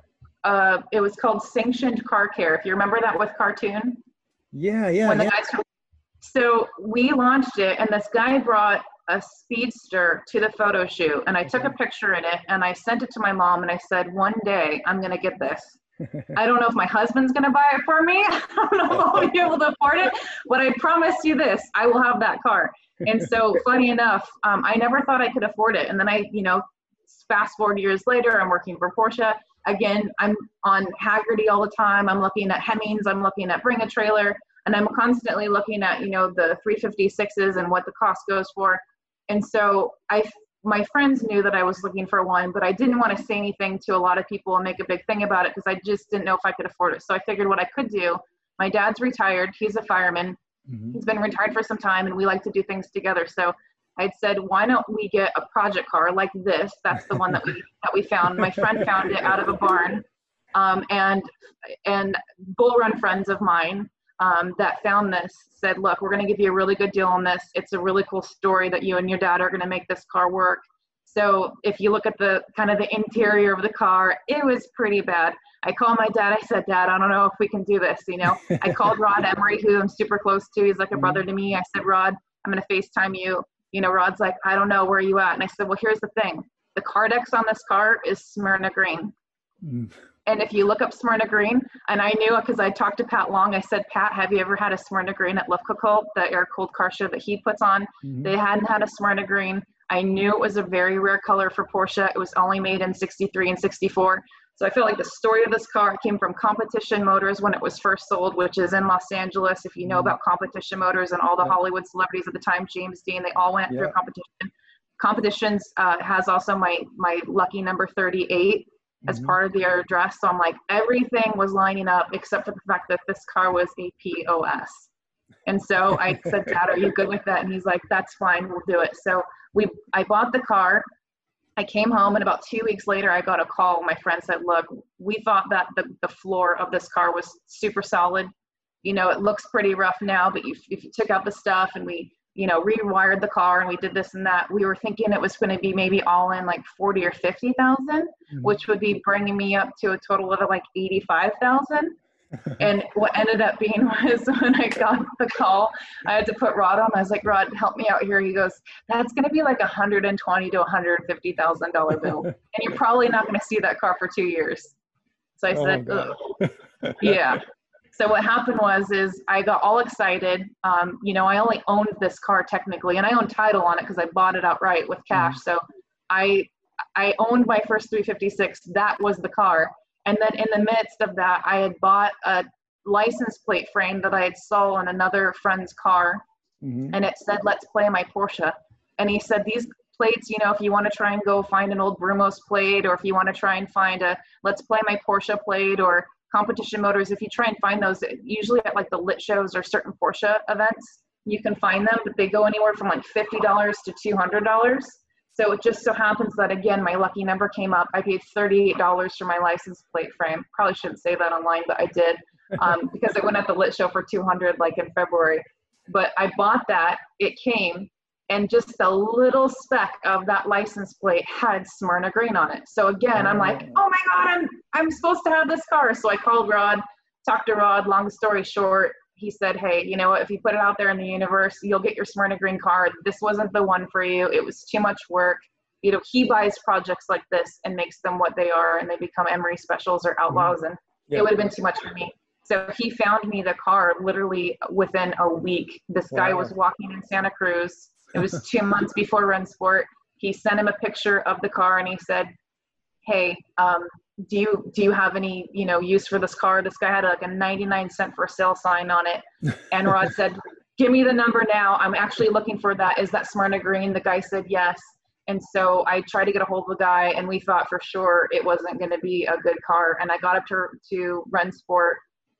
uh, it was called Sanctioned Car Care. If you remember that with cartoon. yeah, yeah, when the yeah. guys so we launched it and this guy brought a speedster to the photo shoot and i took a picture in it and i sent it to my mom and i said one day i'm going to get this i don't know if my husband's going to buy it for me i don't know if i'll be able to afford it but i promise you this i will have that car and so funny enough um, i never thought i could afford it and then i you know fast forward years later i'm working for porsche again i'm on Hagerty all the time i'm looking at hemmings i'm looking at bring a trailer and I'm constantly looking at you know the 356s and what the cost goes for. And so I my friends knew that I was looking for one, but I didn't want to say anything to a lot of people and make a big thing about it because I just didn't know if I could afford it. So I figured what I could do. My dad's retired; he's a fireman. Mhm. He's been retired for some time, and we like to do things together. So I'd said, why don't we get a project car like this? That's the one that we that we found. My friend found it out of a barn, um, and and bull run friends of mine um, that found this said, look, we're going to give you a really good deal on this. It's a really cool story that you and your dad are going to make this car work. So if you look at the kind of the interior of the car, it was pretty bad. I called my dad. I said, Dad, I don't know if we can do this. You know, I called Rod Emery, who I'm super close to. He's like a brother to me. I said, Rod, I'm going to FaceTime you. You know, Rod's like, I don't know where are you at. And I said, Well, here's the thing. The Kardex on this car is Smyrna green. Mm. And if you look up Smyrna Green, and I knew because I talked to Pat Long, I said, Pat, have you ever had a Smyrna Green at Luftgekühlt, the air cooled car show that he puts on? Mhm. They hadn't had a Smyrna Green. I knew it was a very rare color for Porsche. It was only made in 63 and 64. So I feel like the story of this car came from Competition Motors when it was first sold, which is in Los Angeles. If you know Mhm. about Competition Motors and all the Yeah. Hollywood celebrities at the time, James Dean, they all went Yeah. through competition. Competitions uh, has also my my lucky number 38 as Mhm. part of their address. So I'm like, everything was lining up except for the fact that this car was a POS. And so I said, Dad, are you good with that? And he's like, that's fine, we'll do it. So we, I bought the car. I came home and about two weeks later, I got a call. My friend said, look, we thought that the, the floor of this car was super solid. You know, it looks pretty rough now, but you, if you took out the stuff and we, you know, rewired the car and we did this and that, we were thinking it was going to be maybe all in like 40 or 50,000 Mhm. which would be bringing me up to a total of like 85,000. And what ended up being was when I got the call, I had to put Rod on. I was like, Rod, help me out here. He goes, that's going to be like a 120 to 150,000 dollar bill, and you're probably not going to see that car for two years. So I Oh, said. Ugh. yeah. So what happened was, is I got all excited. Um, you know, I only owned this car technically, and I own title on it because I bought it outright with cash. So I I owned my first 356. That was the car. And then in the midst of that, I had bought a license plate frame that I had saw on another friend's car, Mhm. and it said, "Let's play my Porsche." And he said, "These plates, you know, if you want to try and go find an old Brumos plate, or if you want to try and find a Let's Play My Porsche plate, or Competition Motors, if you try and find those, usually at like the lit shows or certain Porsche events, you can find them, but they go anywhere from like fifty dollars to two hundred dollars." So it just so happens that again, my lucky number came up. I paid thirty-eight dollars for my license plate frame. Probably shouldn't say that online, but I did um, because I went at the lit show for two hundred, like in February. But I bought that. It came, and just a little speck of that license plate had Smyrna Green on it. So again, I'm like, oh my God, I'm I'm supposed to have this car. So I called Rod, talked to Rod. Long story short, he said, hey, you know what? If you put it out there in the universe, you'll get your Smyrna Green car. This wasn't the one for you. It was too much work. You know, he buys projects like this and makes them what they are, and they become Emery specials or outlaws, and Yeah. it would have been too much for me. So he found me the car literally within a week. This guy Wow. was walking in Santa Cruz. It was two months before Rennsport. He sent him a picture of the car and he said, "Hey, um, do you do you have any you know use for this car?" This guy had like a 99 cent for sale sign on it, and Rod said, "Give me the number now. I'm actually looking for that. Is that Smyrna Green?" The guy said yes. And so I tried to get a hold of the guy, and we thought for sure it wasn't going to be a good car. And I got up to to Rennsport.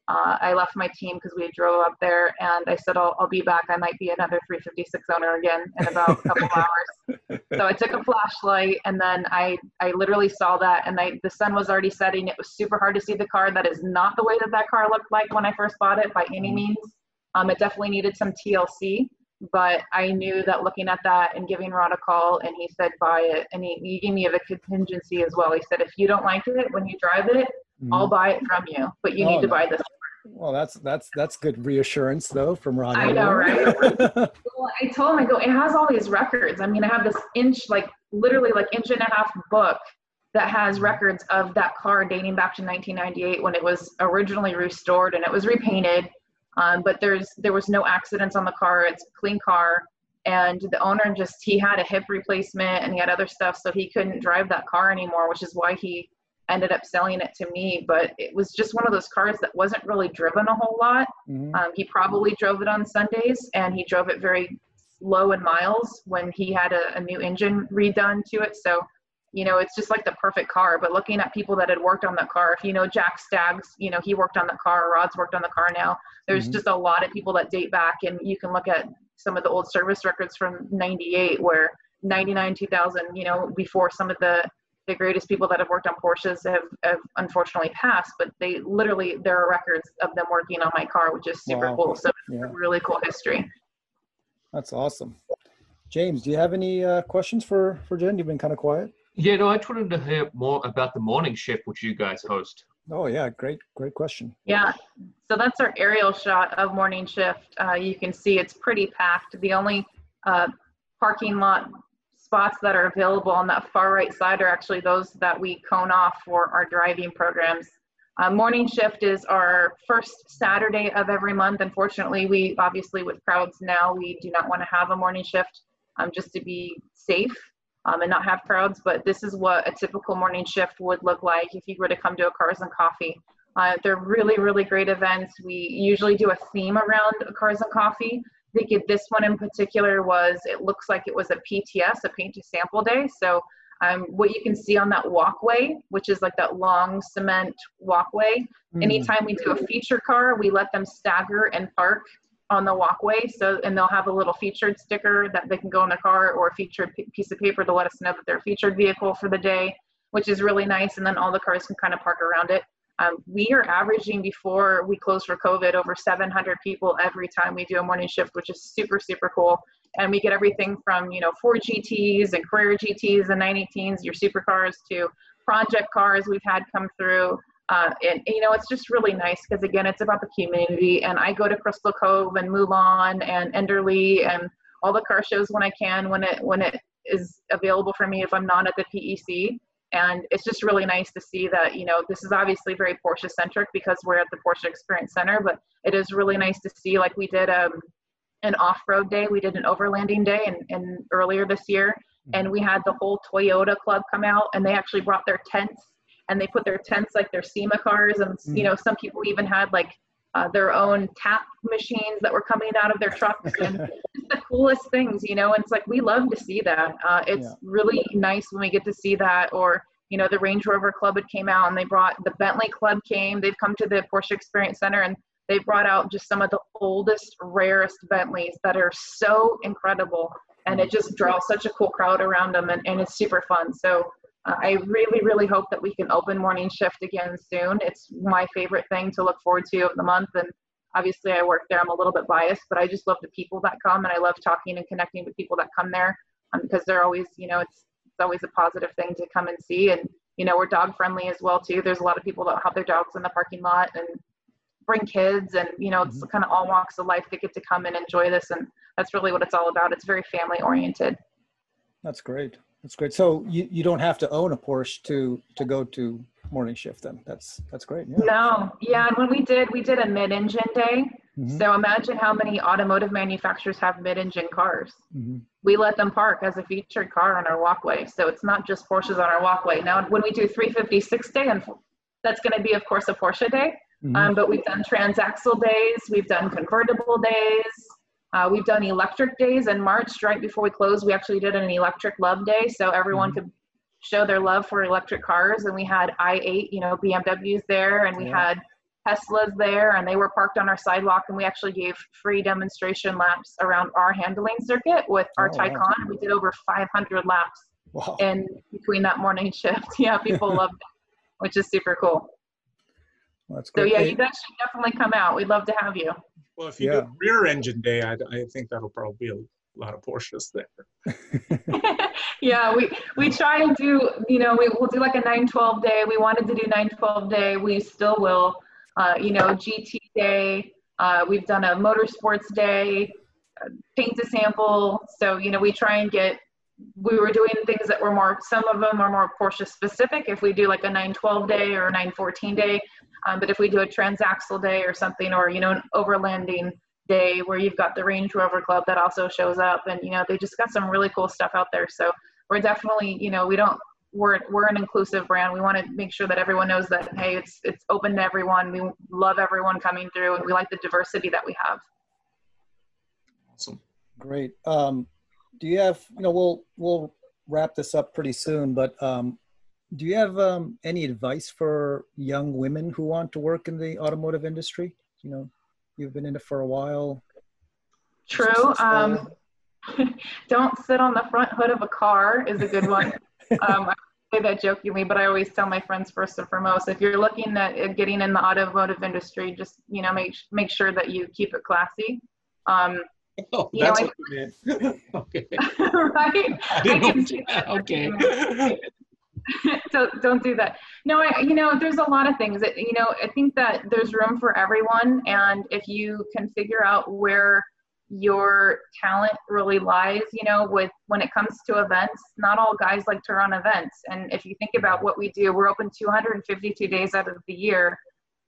Uh, I left my team because we drove up there, and I said I'll, I'll be back. I might be another 356 owner again in about a couple hours. So I took a flashlight, and then I I literally saw that, and I the sun was already setting. It was super hard to see the car. That is not the way that that car looked like when I first bought it by any means. Um, it definitely needed some TLC, but I knew that looking at that and giving Rod a call, and he said buy it, and he, he gave me a contingency as well. He said if you don't like it when you drive it, I'll buy it from you, but you Oh, need to no. buy this. Well, that's that's that's good reassurance though from Ron. I know, right? Well, I told him, I go, it has all these records. I mean, I have this inch, like literally like inch and a half book that has records of that car dating back to 1998 when it was originally restored and it was repainted. Um, but there's there was no accidents on the car. It's a clean car. And the owner just he had a hip replacement and he had other stuff, so he couldn't drive that car anymore, which is why he ended up selling it to me. But it was just one of those cars that wasn't really driven a whole lot. Mhm. Um, he probably drove it on Sundays and he drove it very low in miles when he had a, a new engine redone to it. So, you know, it's just like the perfect car. But looking at people that had worked on the car, if you know Jack Staggs, you know, he worked on the car, Rod's worked on the car now. There's Mhm. just a lot of people that date back and you can look at some of the old service records from 98 where 99, 2000, you know, before some of the the greatest people that have worked on Porsches have, have unfortunately passed, but they literally there are records of them working on my car, which is super Wow. cool. So Yeah, really cool history. that's awesome. James, do you have any uh, questions for for Jen? You've been kind of quiet. Yeah, no, I just wanted to hear more about the morning shift which you guys host. Oh yeah, great great question. Yeah, so that's our aerial shot of morning shift. Uh, you can see it's pretty packed. The only uh, parking lot spots that are available on that far right side are actually those that we cone off for our driving programs. Uh, morning shift is our first Saturday of every month. Unfortunately, we obviously with crowds now, we do not want to have a morning shift um, just to be safe um, and not have crowds. But this is what a typical morning shift would look like if you were to come to a Cars and Coffee. Uh, they're really, really great events. We usually do a theme around Cars and Coffee. Think it- this one in particular was, it looks like it was a PTS, a paint to sample day. So um, what you can see on that walkway, which is like that long cement walkway, Mm. anytime we do a feature car, we let them stagger and park on the walkway. So, and they'll have a little featured sticker that they can go in the car or a featured piece of paper to let us know that they're a featured vehicle for the day, which is really nice. And then all the cars can kind of park around it. Um, we are averaging before we closed for COVID over 700 people every time we do a morning shift, which is super, super cool. And we get everything from, you know, Ford GTs and Carrera GTs and 918s, your supercars to project cars we've had come through. Uh, and, you know, it's just really nice because, again, it's about the community. And I go to Crystal Cove and Mulan and Enderley and all the car shows when I can, when it, when it is available for me if I'm not at the PEC and it's just really nice to see that you know this is obviously very porsche centric because we're at the porsche experience center but it is really nice to see like we did um, an off-road day. We did an overlanding day and, and earlier this year and we had the whole toyota club come out and they actually brought their tents and they put their tents like their SEMA cars and you know some people even had like uh, their own tap machines that were coming out of their trucks and the coolest things, you know. And it's like we love to see that. Uh, it's Yeah. really nice when we get to see that. Or you know, the Range Rover Club had came out and they brought the Bentley Club came. They've come to the Porsche Experience Center and they brought out just some of the oldest, rarest Bentleys that are so incredible. And it just draws such a cool crowd around them, and, and it's super fun. So uh, I really, really hope that we can open morning shift again soon. It's my favorite thing to look forward to of the month, and obviously I work there. I'm a little bit biased, but I just love the people that come and I love talking and connecting with people that come there um, because they're always, you know, it's, it's always a positive thing to come and see. And, you know, we're dog friendly as well too. There's a lot of people that have their dogs in the parking lot and bring kids and, you know, it's Mhm. kind of all walks of life that get to come and enjoy this. And that's really what it's all about. It's very family oriented. That's great. That's great. So you, you don't have to own a Porsche to to go to morning shift then. That's that's great. Yeah. No, yeah, and when we did, we did a mid-engine day. Mhm, So imagine how many automotive manufacturers have mid-engine cars. mhm. We let them park as a featured car on our walkway. So it's not just Porsches on our walkway. Now, when we do 356 day, and that's going to be, of course, a Porsche day. Mhm. Um, but we've done transaxle days, we've done convertible days, uh, we've done electric days. In March, right before we closed, we actually did an electric love day, so everyone Mhm. could show their love for electric cars. And we had i8, you know, BMWs there, and we Yeah. had Teslas there, and they were parked on our sidewalk. And we actually gave free demonstration laps around our handling circuit with our Oh, wow. We did over 500 laps Wow. in between that morning shift. Yeah, people loved it, which is super cool. That's So yeah, you guys should definitely come out. We'd love to have you. Well, if you Yeah. do rear engine day, I, I think that'll probably be a lot of Porsches there. yeah, we we try and do. You know, we will do like a nine twelve day. We wanted to do nine twelve day. We still will. Uh, you know, GT day. Uh, we've done a motorsports day, uh, paint a sample. So you know, we try and get. We were doing things that were more. Some of them are more Porsche specific. If we do like a nine twelve day or a nine fourteen day, um, but if we do a transaxle day or something, or you know, an overlanding day where you've got the Range Rover Club that also shows up, and you know, they just got some really cool stuff out there. So we're definitely, you know, we don't. We're, we're an inclusive brand. We want to make sure that everyone knows that hey, it's it's open to everyone. We love everyone coming through, and we like the diversity that we have. Awesome. Great. Um, do you have, you know, we'll, we'll wrap this up pretty soon, but um, do you have um, any advice for young women who want to work in the automotive industry? You know, you've been in it for a while. True. Um, don't sit on the front hood of a car is a good one. um, I say that jokingly, but I always tell my friends first and foremost, if you're looking at at getting in the automotive industry, just you know make make sure that you keep it classy. Um, Oh, You know, that's I- what you meant. okay. right? I didn't can know. Okay. don't don't do that. No, I, you know, there's a lot of things that you know. I think that there's room for everyone, and if you can figure out where your talent really lies, you know, with when it comes to events, not all guys like to run events. And if you think about what we do, we're open 252 days out of the year,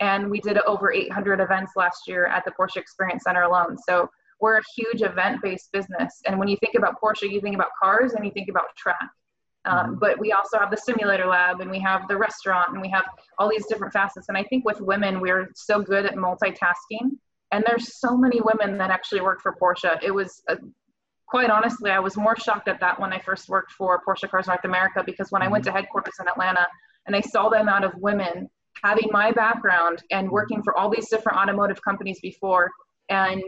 and we did over 800 events last year at the Porsche Experience Center alone. So we're a huge event-based business. And when you think about Porsche, you think about cars and you think about track. Um, Mhm. but we also have the simulator lab and we have the restaurant and we have all these different facets. And I think with women, we're so good at multitasking. And there's so many women that actually work for Porsche. It was, uh, quite honestly, I was more shocked at that when I first worked for Porsche Cars North America because when I went to headquarters in Atlanta and I saw the amount of women having my background and working for all these different automotive companies before, and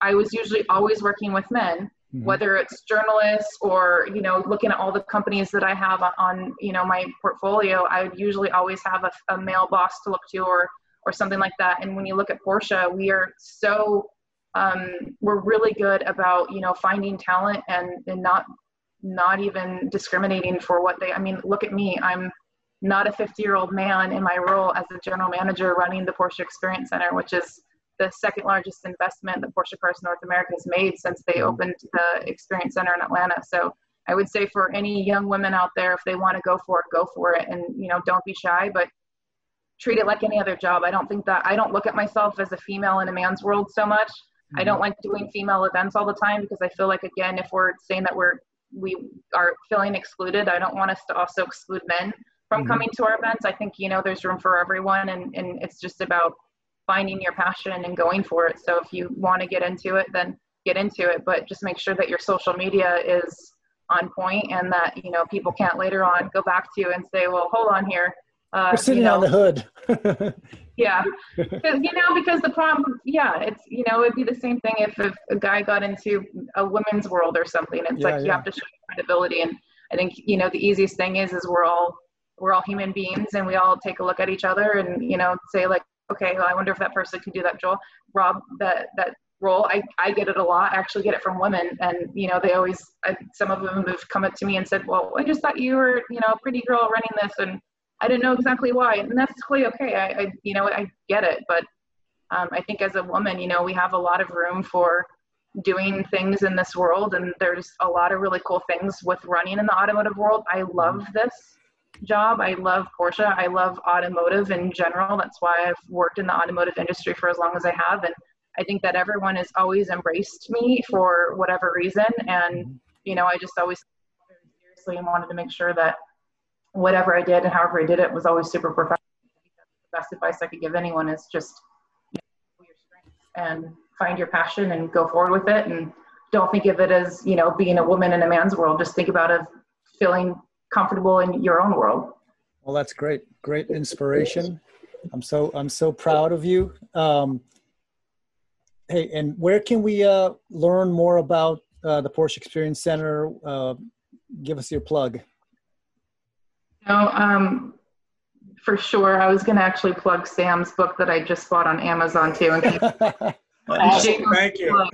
I was usually always working with men Mhm. whether it's journalists or you know looking at all the companies that i have on, on you know my portfolio i would usually always have a, a male boss to look to or or something like that and when you look at porsche we are so um, we're really good about you know finding talent and and not not even discriminating for what they i mean look at me i'm not a 50 year old man in my role as a general manager running the porsche experience center which is the second largest investment that Porsche Cars North America has made since they opened the Experience Center in Atlanta. So I would say for any young women out there, if they want to go for it, go for it, and you know, don't be shy, but treat it like any other job. I don't think that I don't look at myself as a female in a man's world so much. I don't like doing female events all the time because I feel like again, if we're saying that we're we are feeling excluded, I don't want us to also exclude men from Mhm. coming to our events. I think you know there's room for everyone, and and it's just about finding your passion and going for it. So if you want to get into it, then get into it, but just make sure that your social media is on point and that, you know, people can't later on go back to you and say, well, hold on here. Uh, We're sitting you know, on the hood. yeah. you know, because the problem, yeah, it's, you know, it'd be the same thing if, if a guy got into a women's world or something. It's Yeah, like you yeah. have to show credibility. And I think, you know, the easiest thing is, is we're all, we're all human beings and we all take a look at each other and, you know, say like, okay, well, I wonder if that person could do that, Joel. Rob, that that role, I, I get it a lot. I actually get it from women, and you know, they always, I, some of them have come up to me and said, well, I just thought you were, you know, a pretty girl running this, and I didn't know exactly why, and that's totally okay. I, I you know, I get it, but um, I think as a woman, you know, we have a lot of room for doing things in this world, and there's a lot of really cool things with running in the automotive world. I love this job. I love Porsche. I love automotive in general. That's why I've worked in the automotive industry for as long as I have. And I think that everyone has always embraced me for whatever reason. And, mm-hmm. you know, I just always very seriously and wanted to make sure that whatever I did and however I did it was always super professional. The best advice I could give anyone is just you know, your strengths and find your passion and go forward with it. And don't think of it as, you know, being a woman in a man's world. Just think about it feeling comfortable in your own world. Well, that's great. Great inspiration. I'm so I'm so proud of you. Um, hey, and where can we uh, learn more about uh, the Porsche Experience Center? Uh, give us your plug. No, um, for sure. I was going to actually plug Sam's book that I just bought on Amazon too. Awesome. Thank you.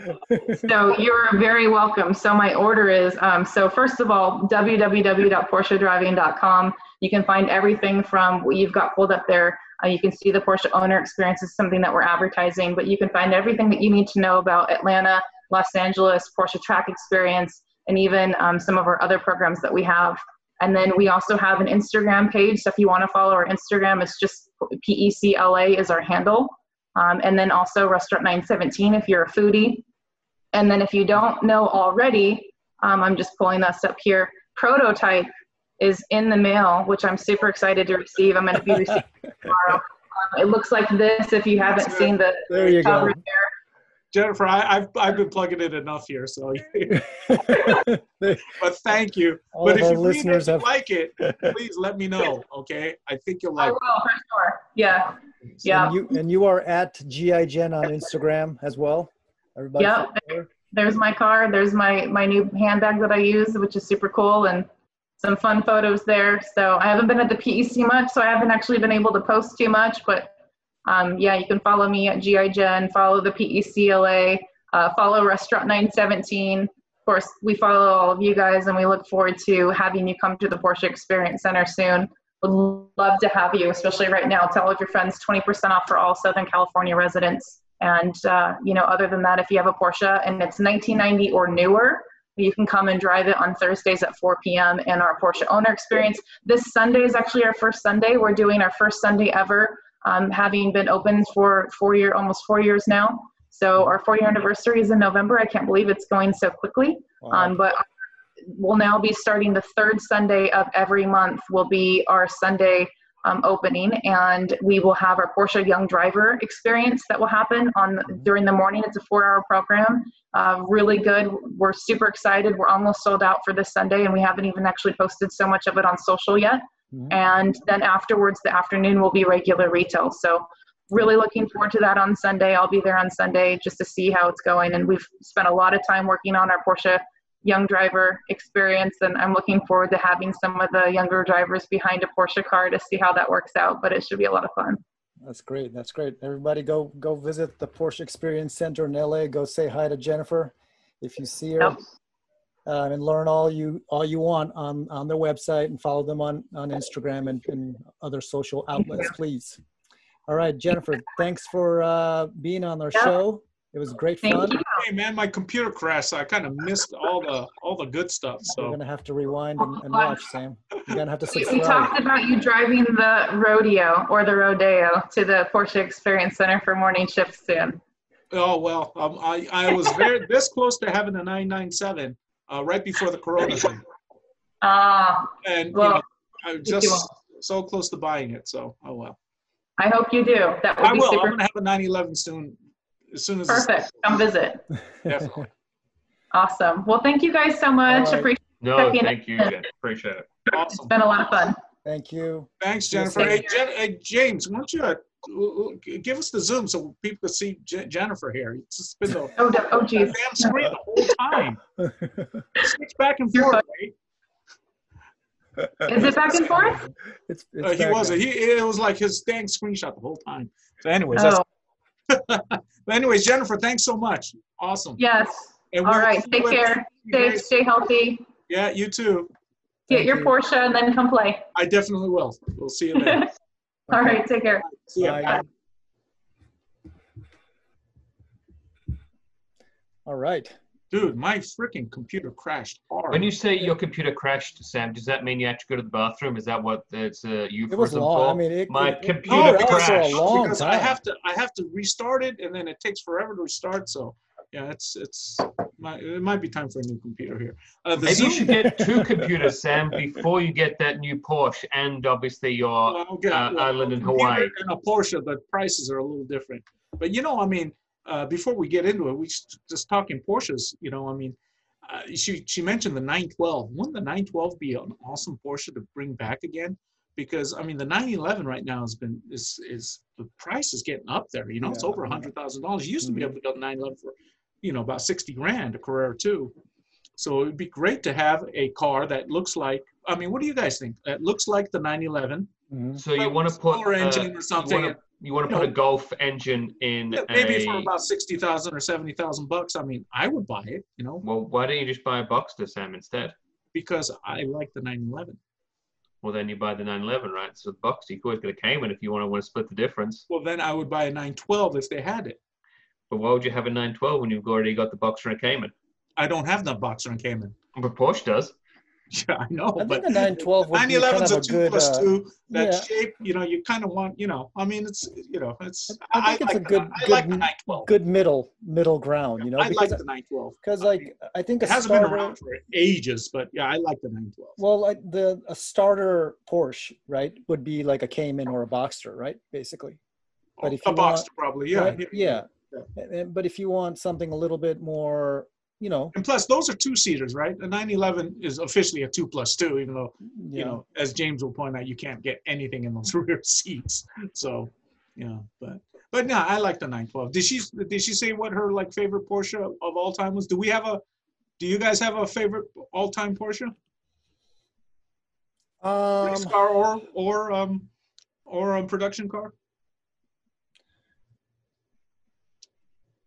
so you're very welcome. So my order is um, so first of all, www.porschedriving.com. You can find everything from what you've got pulled up there. Uh, you can see the Porsche owner experience is something that we're advertising, but you can find everything that you need to know about Atlanta, Los Angeles, Porsche Track Experience, and even um, some of our other programs that we have. And then we also have an Instagram page. So if you want to follow our Instagram, it's just PECLA is our handle. Um, and then also Restaurant 917 if you're a foodie. And then if you don't know already, um, I'm just pulling this up here. Prototype is in the mail, which I'm super excited to receive. I'm going to be receiving tomorrow. Um, it looks like this if you haven't seen the there you go. There. Jennifer, I, have I've been plugging it enough here, so. but thank you. All but if you listeners really have- like it, please let me know. Okay, I think you'll like. It. I like. will for sure. Yeah. Yeah. And you and you are at GI Gen on Instagram as well. Everybody. Follow? There's my car. There's my my new handbag that I use, which is super cool, and some fun photos there. So I haven't been at the PEC much, so I haven't actually been able to post too much. But um, yeah, you can follow me at GI Gen, follow the PECLA, uh, follow Restaurant 917. Of course, we follow all of you guys, and we look forward to having you come to the Porsche Experience Center soon. Would love to have you, especially right now. Tell all of your friends 20% off for all Southern California residents. And uh, you know, other than that, if you have a Porsche and it's 1990 or newer, you can come and drive it on Thursdays at 4 p.m. in our Porsche owner experience. This Sunday is actually our first Sunday. We're doing our first Sunday ever, um, having been open for four year, almost four years now. So our four year anniversary is in November. I can't believe it's going so quickly. Wow. Um, but we'll now be starting the third Sunday of every month will be our Sunday um, opening, and we will have our Porsche Young Driver experience that will happen on during the morning. It's a four-hour program, uh, really good. We're super excited. We're almost sold out for this Sunday, and we haven't even actually posted so much of it on social yet. Mhm. And then afterwards, the afternoon will be regular retail. So really looking forward to that on Sunday. I'll be there on Sunday just to see how it's going. And we've spent a lot of time working on our Porsche young driver experience and I'm looking forward to having some of the younger drivers behind a Porsche car to see how that works out, but it should be a lot of fun. That's great. That's great. Everybody go go visit the Porsche Experience Center in LA. Go say hi to Jennifer if you see her. Uh, and learn all you all you want on on their website and follow them on on Instagram and, and other social outlets, please. All right, Jennifer, thanks for uh, being on our Yeah. show. It was great Thank fun. you. Hey man, my computer crashed. So I kind of missed all the all the good stuff. So you're gonna have to rewind and, and watch, Sam. You're gonna have to We, we subscribe. talked about you driving the rodeo or the rodeo to the Porsche Experience Center for morning shift soon. oh well, um, I I was very this close to having a 997 uh, right before the Corona thing, Ah, and you know, I was just so close to buying it. So oh well. I hope you do. That would I be will. I'm super gonna have a 911 soon. As soon as it's- perfect. Come visit. Definitely. Awesome. Well, thank you guys so much. All right. Appreciate No, thank you, Jen. Appreciate it. It's been a lot of fun. Thank you. Thanks, Yes, Jennifer. Hey, Jen, hey, James, why don't you uh, l- l- give us the Zoom so people can see Je- Jennifer here? It's just been the Oh, d- oh, geez. damn screen the whole time. Switch back and forth. right? Is it back and forth? it's, Uh, he wasn't. He it was like his dang screenshot the whole time. So anyways, that's, Oh, but anyways, Jennifer, thanks so much. Awesome. yes. And All we'll- right. Take we'll- care. Stay, guys- stay healthy. Yeah, you too. Get Thank your you. Porsche and then come play. I definitely will. We'll see you then. All right. Take care. See ya. Bye. All right. Dude, my freaking computer crashed hard. When you say your computer crashed, Sam, does that mean you had to go to the bathroom? Is that what it's a It was euphemism long. I for? mean, it, My it- it- computer it because, for a crashed. because time. I have to I have to restart it and then it takes forever to restart. So yeah, it's it's my, it might be time for a new computer here. Uh, Maybe Zoom, you should get two computers, Sam, before you get that new Porsche and obviously your. well, get- uh, well, island in Hawaii. and a Porsche, the prices are a little different. But you know, I mean, uh, before we get into it, we just, just talking Porsches. You know, I mean, uh, she she mentioned the 912. Wouldn't the 912 be an awesome Porsche to bring back again? Because I mean, the 911 right now has been is is the price is getting up there. You know, it's over a hundred thousand dollars. You used to be Mhm. able to get the 911 for, you know, about 60 grand a Carrera too. So it'd be great to have a car that looks like. I mean, what do you guys think? That looks like the 911. Mhm. So you want to put. Smaller uh, engine or something. You want to, you want to You put a Golf engine in Yeah, maybe a. for about sixty thousand or seventy thousand bucks. I mean, I would buy it, you know, Well, why don't you just buy a Boxster, Sam, instead? because I like the 911. Well, then you buy the 911, right? So the Boxster, you could always get a Cayman if you want to want to split the difference. Well, then I would buy a 912 if they had it. But why would you have a 912 when you've already got the Boxster and a Cayman? I don't have the Boxer and Cayman. But Porsche does. Yeah, I know, I but think the 912 would be kind 911's of a a two good. plus uh, two. That yeah. shape, you know, you kind of want, you know, I mean, it's, you know, it's. I think it's like a the- good- like the good- 912. good middle middle ground, you know, I like the 912. because like mean, I think a It hasn't been around for ages, but yeah, I like the 912. Well, like the a starter Porsche, right, would be like a Cayman or a Boxster, right, basically. but if a Boxster want- probably, yeah. Right? Yeah. Yeah. But if you want something a little bit more, you know, And plus, those are two seaters, right? The 911 is officially a two plus two, even though you you know, know, as James will point out, you can't get anything in those rear seats. So, yeah, but but no, I like the 912. Did she did she say what her like favorite Porsche of all time was? Do we have a do you guys have a favorite all time Porsche? um, Race car or or um or a production car?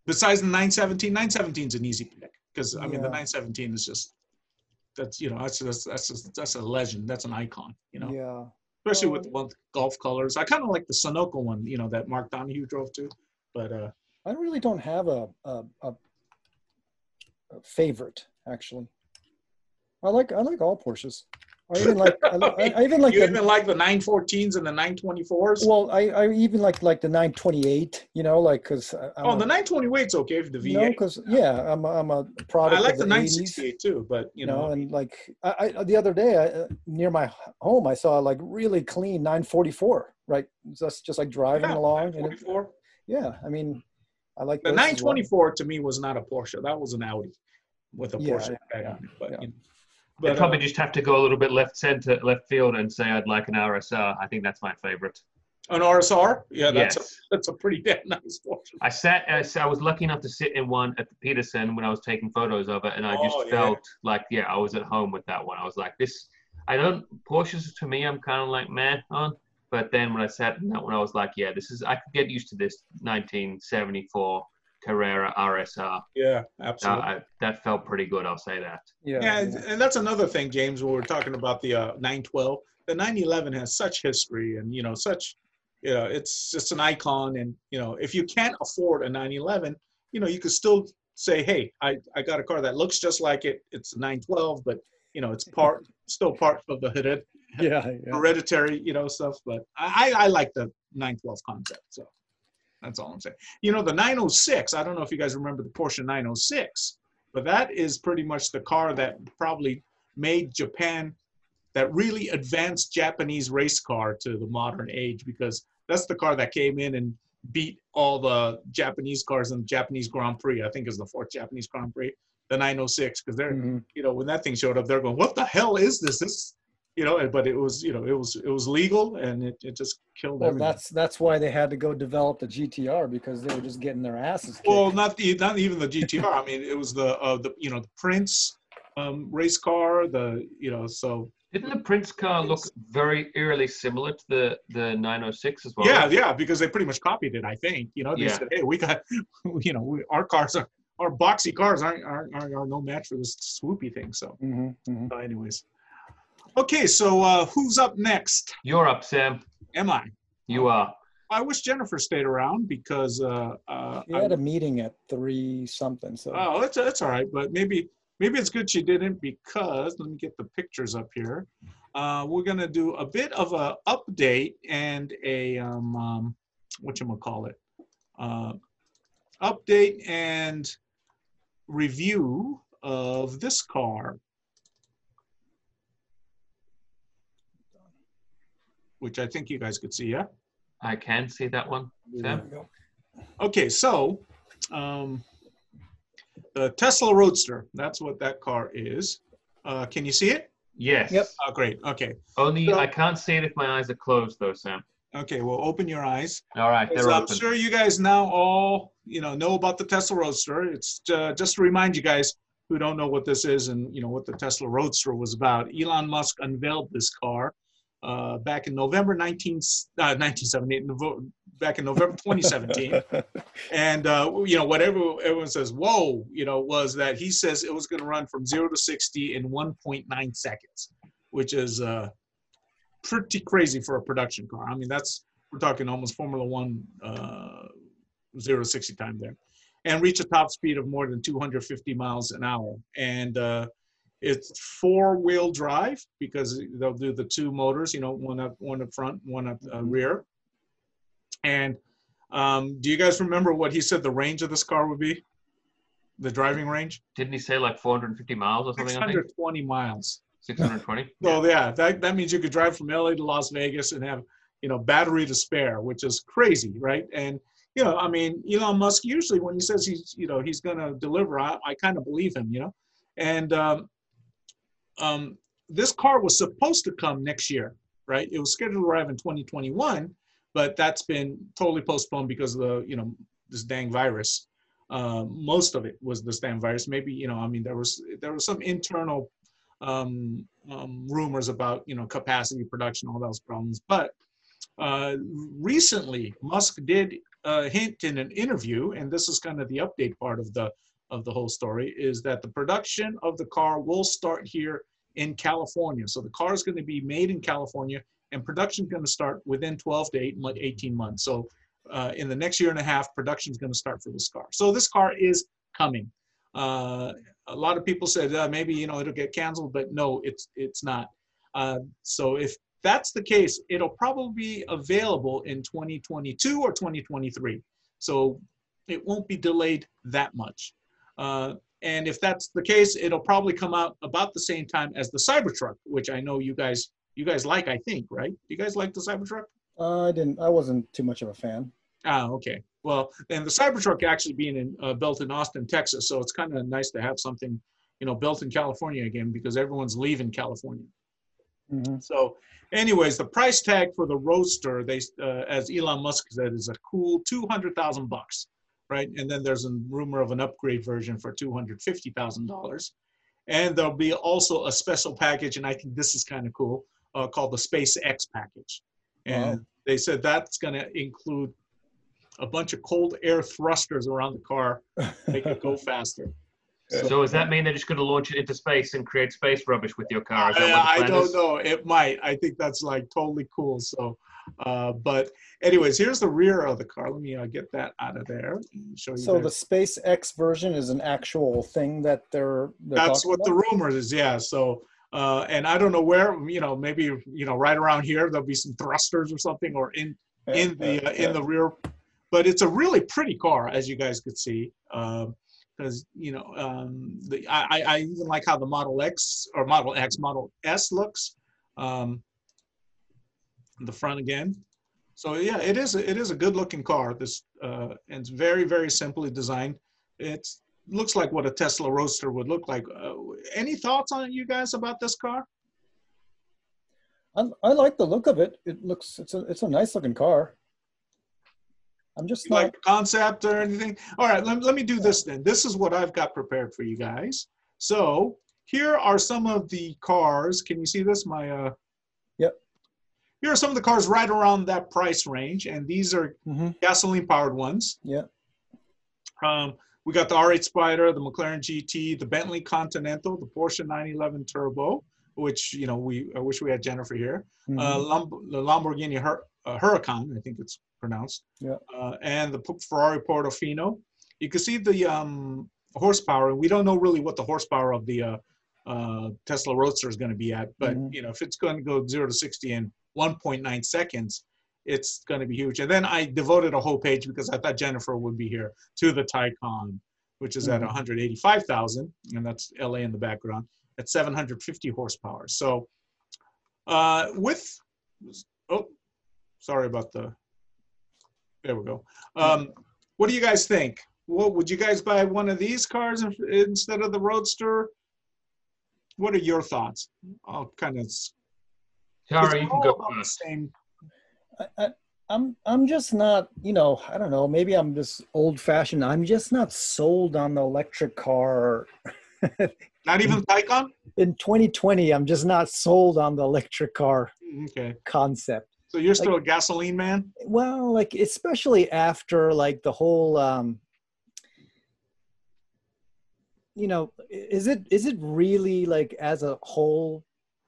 Besides the 917, 917 is an easy pick because I mean the 917 is just that's you know that's that's that's a, that's a legend that's an icon you know yeah. especially with Um, one Gulf colors. I kind of like the Sunoco one, you know, that Mark Donohue drove to. But uh, I really don't have a, a, a favorite actually. I like I like all Porsches. I even like I, I even like you the even like the 914s and the 924s. well I, I even like like the 928. You know, like because oh, the 928's okay for the you know V8. because yeah I'm a, I'm a product. I like of the the 80s. 968 too, but you know, know, and like I, I the other day I, near my home I saw like really clean 944 right just just like driving yeah, along and it, yeah I mean I like The those as well. 924 to me was not a Porsche. That was an Audi with a Yeah, Porsche. yeah, on it, But, yeah. you know, I'd but, uh, probably just have to go a little bit left center, left field, and say I'd like an RSR. I think that's my favorite. an RSR, yeah, that's a, that's a pretty damn nice Porsche. I sat. I was lucky enough to sit in one at the Petersen when I was taking photos of it, and I just Oh, yeah. felt like, yeah, I was at home with that one. I was like, this. I don't Porsches to me. I'm kind of like man on, but then when I sat in that one, I was like, yeah, this is. I could get used to this 1974 Carrera RSR. Yeah, Uh, absolutely. I, that felt pretty good. I'll say that. yeah, Yeah, and, yeah. and that's another thing, James. When we're talking about the uh, 912, the 911 has such history, and you know, such, you know, it's just an icon. And you know, if you can't afford a 911, you know, you could still say, hey, I I got a car that looks just like it. It's a 912, but you know, it's part still part of the hered- yeah, yeah. hereditary, you know, stuff. But I I I like the 912 concept. So that's all I'm saying. You know, the 906. I don't know if you guys remember the Porsche 906, but that is pretty much the car that probably made Japan that really advanced Japanese race car to the modern age because that's the car that came in and beat all the Japanese cars in the Japanese Grand Prix. I think is the fourth Japanese Grand Prix, the 906, because they're Mhm. you know when that thing showed up, they're going, "What the hell is this?" This you know, but it was you know it was it was legal and it, it just killed Well, everything. that's that's why they had to go develop the GTR because they were just getting their asses kicked. Well, not the not even the GTR. I mean, it was the uh, the you know the Prince um, race car. The you know so Didn't the Prince car look very eerily similar to the the 906 as well? Yeah, yeah, because they pretty much copied it. I think you know they Yeah. said, "Hey, we got, you know, we, our cars are our boxy cars aren't, aren't, aren't, are no match for this swoopy thing." So, Mhm, mhm. so anyways, okay. So uh, who's up next? You're up, Sam. Am I? You are. I wish Jennifer stayed around because uh, uh, He I- had a meeting at three something, so. oh, that's that's all right. But maybe maybe it's good she didn't because let me get the pictures up here. Uh, we're gonna do a bit of a update and a um, um what you call it, uh, update and review of this car, which I think you guys could see. Yeah. I can see that one. Sam? Okay, so um, the Tesla Roadster, that's what that car is. Uh, can you see it? Yes. Yep. Oh, great. Okay. Only So- I can't see it if my eyes are closed, though, Sam. Okay, well, open your eyes. All right, So they're I'm open. sure you guys now all, you know, know about the Tesla Roadster. It's uh, just to remind you guys who don't know what this is and, you know, what the Tesla Roadster was about. Elon Musk unveiled this car uh, back in November 19, uh, 1978, back in November 2017. And uh, you know, whatever everyone says, whoa, you know, was that he says it was going to run from zero to sixty in 1.9 seconds, which is uh, pretty crazy for a production car. I mean, that's we're talking almost Formula One uh, zero to sixty time there, and reach a top speed of more than 250 miles an hour. And uh, it's four-wheel drive because they'll do the two motors, you know, one up one up front, one up uh, rear. And um, do you guys remember what he said the range of this car would be? The driving range? Didn't he say like 450 miles or something? I think 620 miles. 620. So yeah, that, that means you could drive from LA to Las Vegas and have, you know, battery to spare, which is crazy, right? And you know, I mean, Elon Musk usually when he says he's, you know, he's going to deliver, I, I kind of believe him, you know. And um, um, this car was supposed to come next year, right? It was scheduled to arrive in 2021, but that's been totally postponed because of the, you know, this dang virus. Uh, most of it was this damn virus. Maybe, you know, I mean, there was there was some internal um, um, rumors about you know capacity production, all those problems. But uh, recently, Musk did uh, hint in an interview, and this is kind of the update part of the of the whole story, is that the production of the car will start here in California. So the car is going to be made in California, and production is going to start within 12 to 18 months. So uh, in the next year and a half, production is going to start for this car. So this car is coming. Uh, a lot of people said uh, maybe you know it'll get canceled, but no, it's it's not. Uh, so if that's the case, it'll probably be available in 2022 or 2023. So it won't be delayed that much. And if that's the case, it'll probably come out about the same time as the Cybertruck, which I know you guys you guys like. I think, right? Do you guys like the Cybertruck? Uh, I didn't. I wasn't too much of a fan. Ah, okay. Well, and the Cybertruck actually being in, uh, built in Austin, Texas, so it's kind of nice to have something, you know, built in California again because everyone's leaving California. hmm So, anyways, the price tag for the Roadster, they, uh, as Elon Musk said, is a cool two hundred thousand bucks, right? And then there's a rumor of an upgrade version for two hundred fifty thousand dollars, and there'll be also a special package, and I think this is kind of cool, uh, called the SpaceX package, and Wow. they said that's going to include a bunch of cold air thrusters around the car, make it go faster. So does that mean they're just going to launch it into space and create space rubbish with your car? Is that I, what the I don't is? know. It might. I think that's like totally cool. So, uh, but anyways, here's the rear of the car. Let me uh, get that out of there and show you. So there. the SpaceX version is an actual thing that they're. they're that's what the rumor is. Yeah. So, uh, and I don't know where. You know, maybe you know, right around here there'll be some thrusters or something, or in Yeah, in the yeah, uh, in the rear. But it's a really pretty car, as you guys could see. because you know um, the I, I- I even like how the Model X or Model X Model S looks. Um, the front again. So yeah, it is it is a good looking car. This uh, and it's very very simply designed. It looks like what a Tesla Roadster would look like. Uh, any thoughts on you guys about this car? I, I like the look of it. It looks it's a it's a nice looking car. I'm just not. like concept or anything? All right, let, let me do this then. This is what I've got prepared for you guys. So here are some of the cars. Can you see this? My uh. Here are some of the cars right around that price range, and these are Mm-hmm. gasoline powered ones. Yeah. Um, we got the R8 Spider, the McLaren GT, the Bentley Continental, the Porsche 911 Turbo, which you know we I wish we had Jennifer here. Mhm. Uh, Lamb- the Lamborghini Hur- uh, Huracan, I think it's pronounced. Yeah. Uh, and the P- Ferrari Portofino. You can see the um, horsepower. We don't know really what the horsepower of the uh, uh, Tesla Roadster is going to be at, but Mhm. you know if it's going to go zero to sixty in 1.9 seconds, it's going to be huge. And then I devoted a whole page because I thought Jennifer would be here to the Taycan, which is at Mhm. 185,000, and that's LA in the background at 750 horsepower. So uh, with oh, sorry about the. There we go. Um, what do you guys think? What would you guys buy one of these cars instead of the Roadster? What are your thoughts? I'll kind of. Taro, you can go first. Same. I, I, I'm I'm just not, you know, I don't know. Maybe I'm just old fashioned. I'm just not sold on the electric car. Not even Taycan. In 2020, I'm just not sold on the electric car Okay, concept. so you're still a gasoline man. Well, like especially after like the whole um you know, is it is it really like as a whole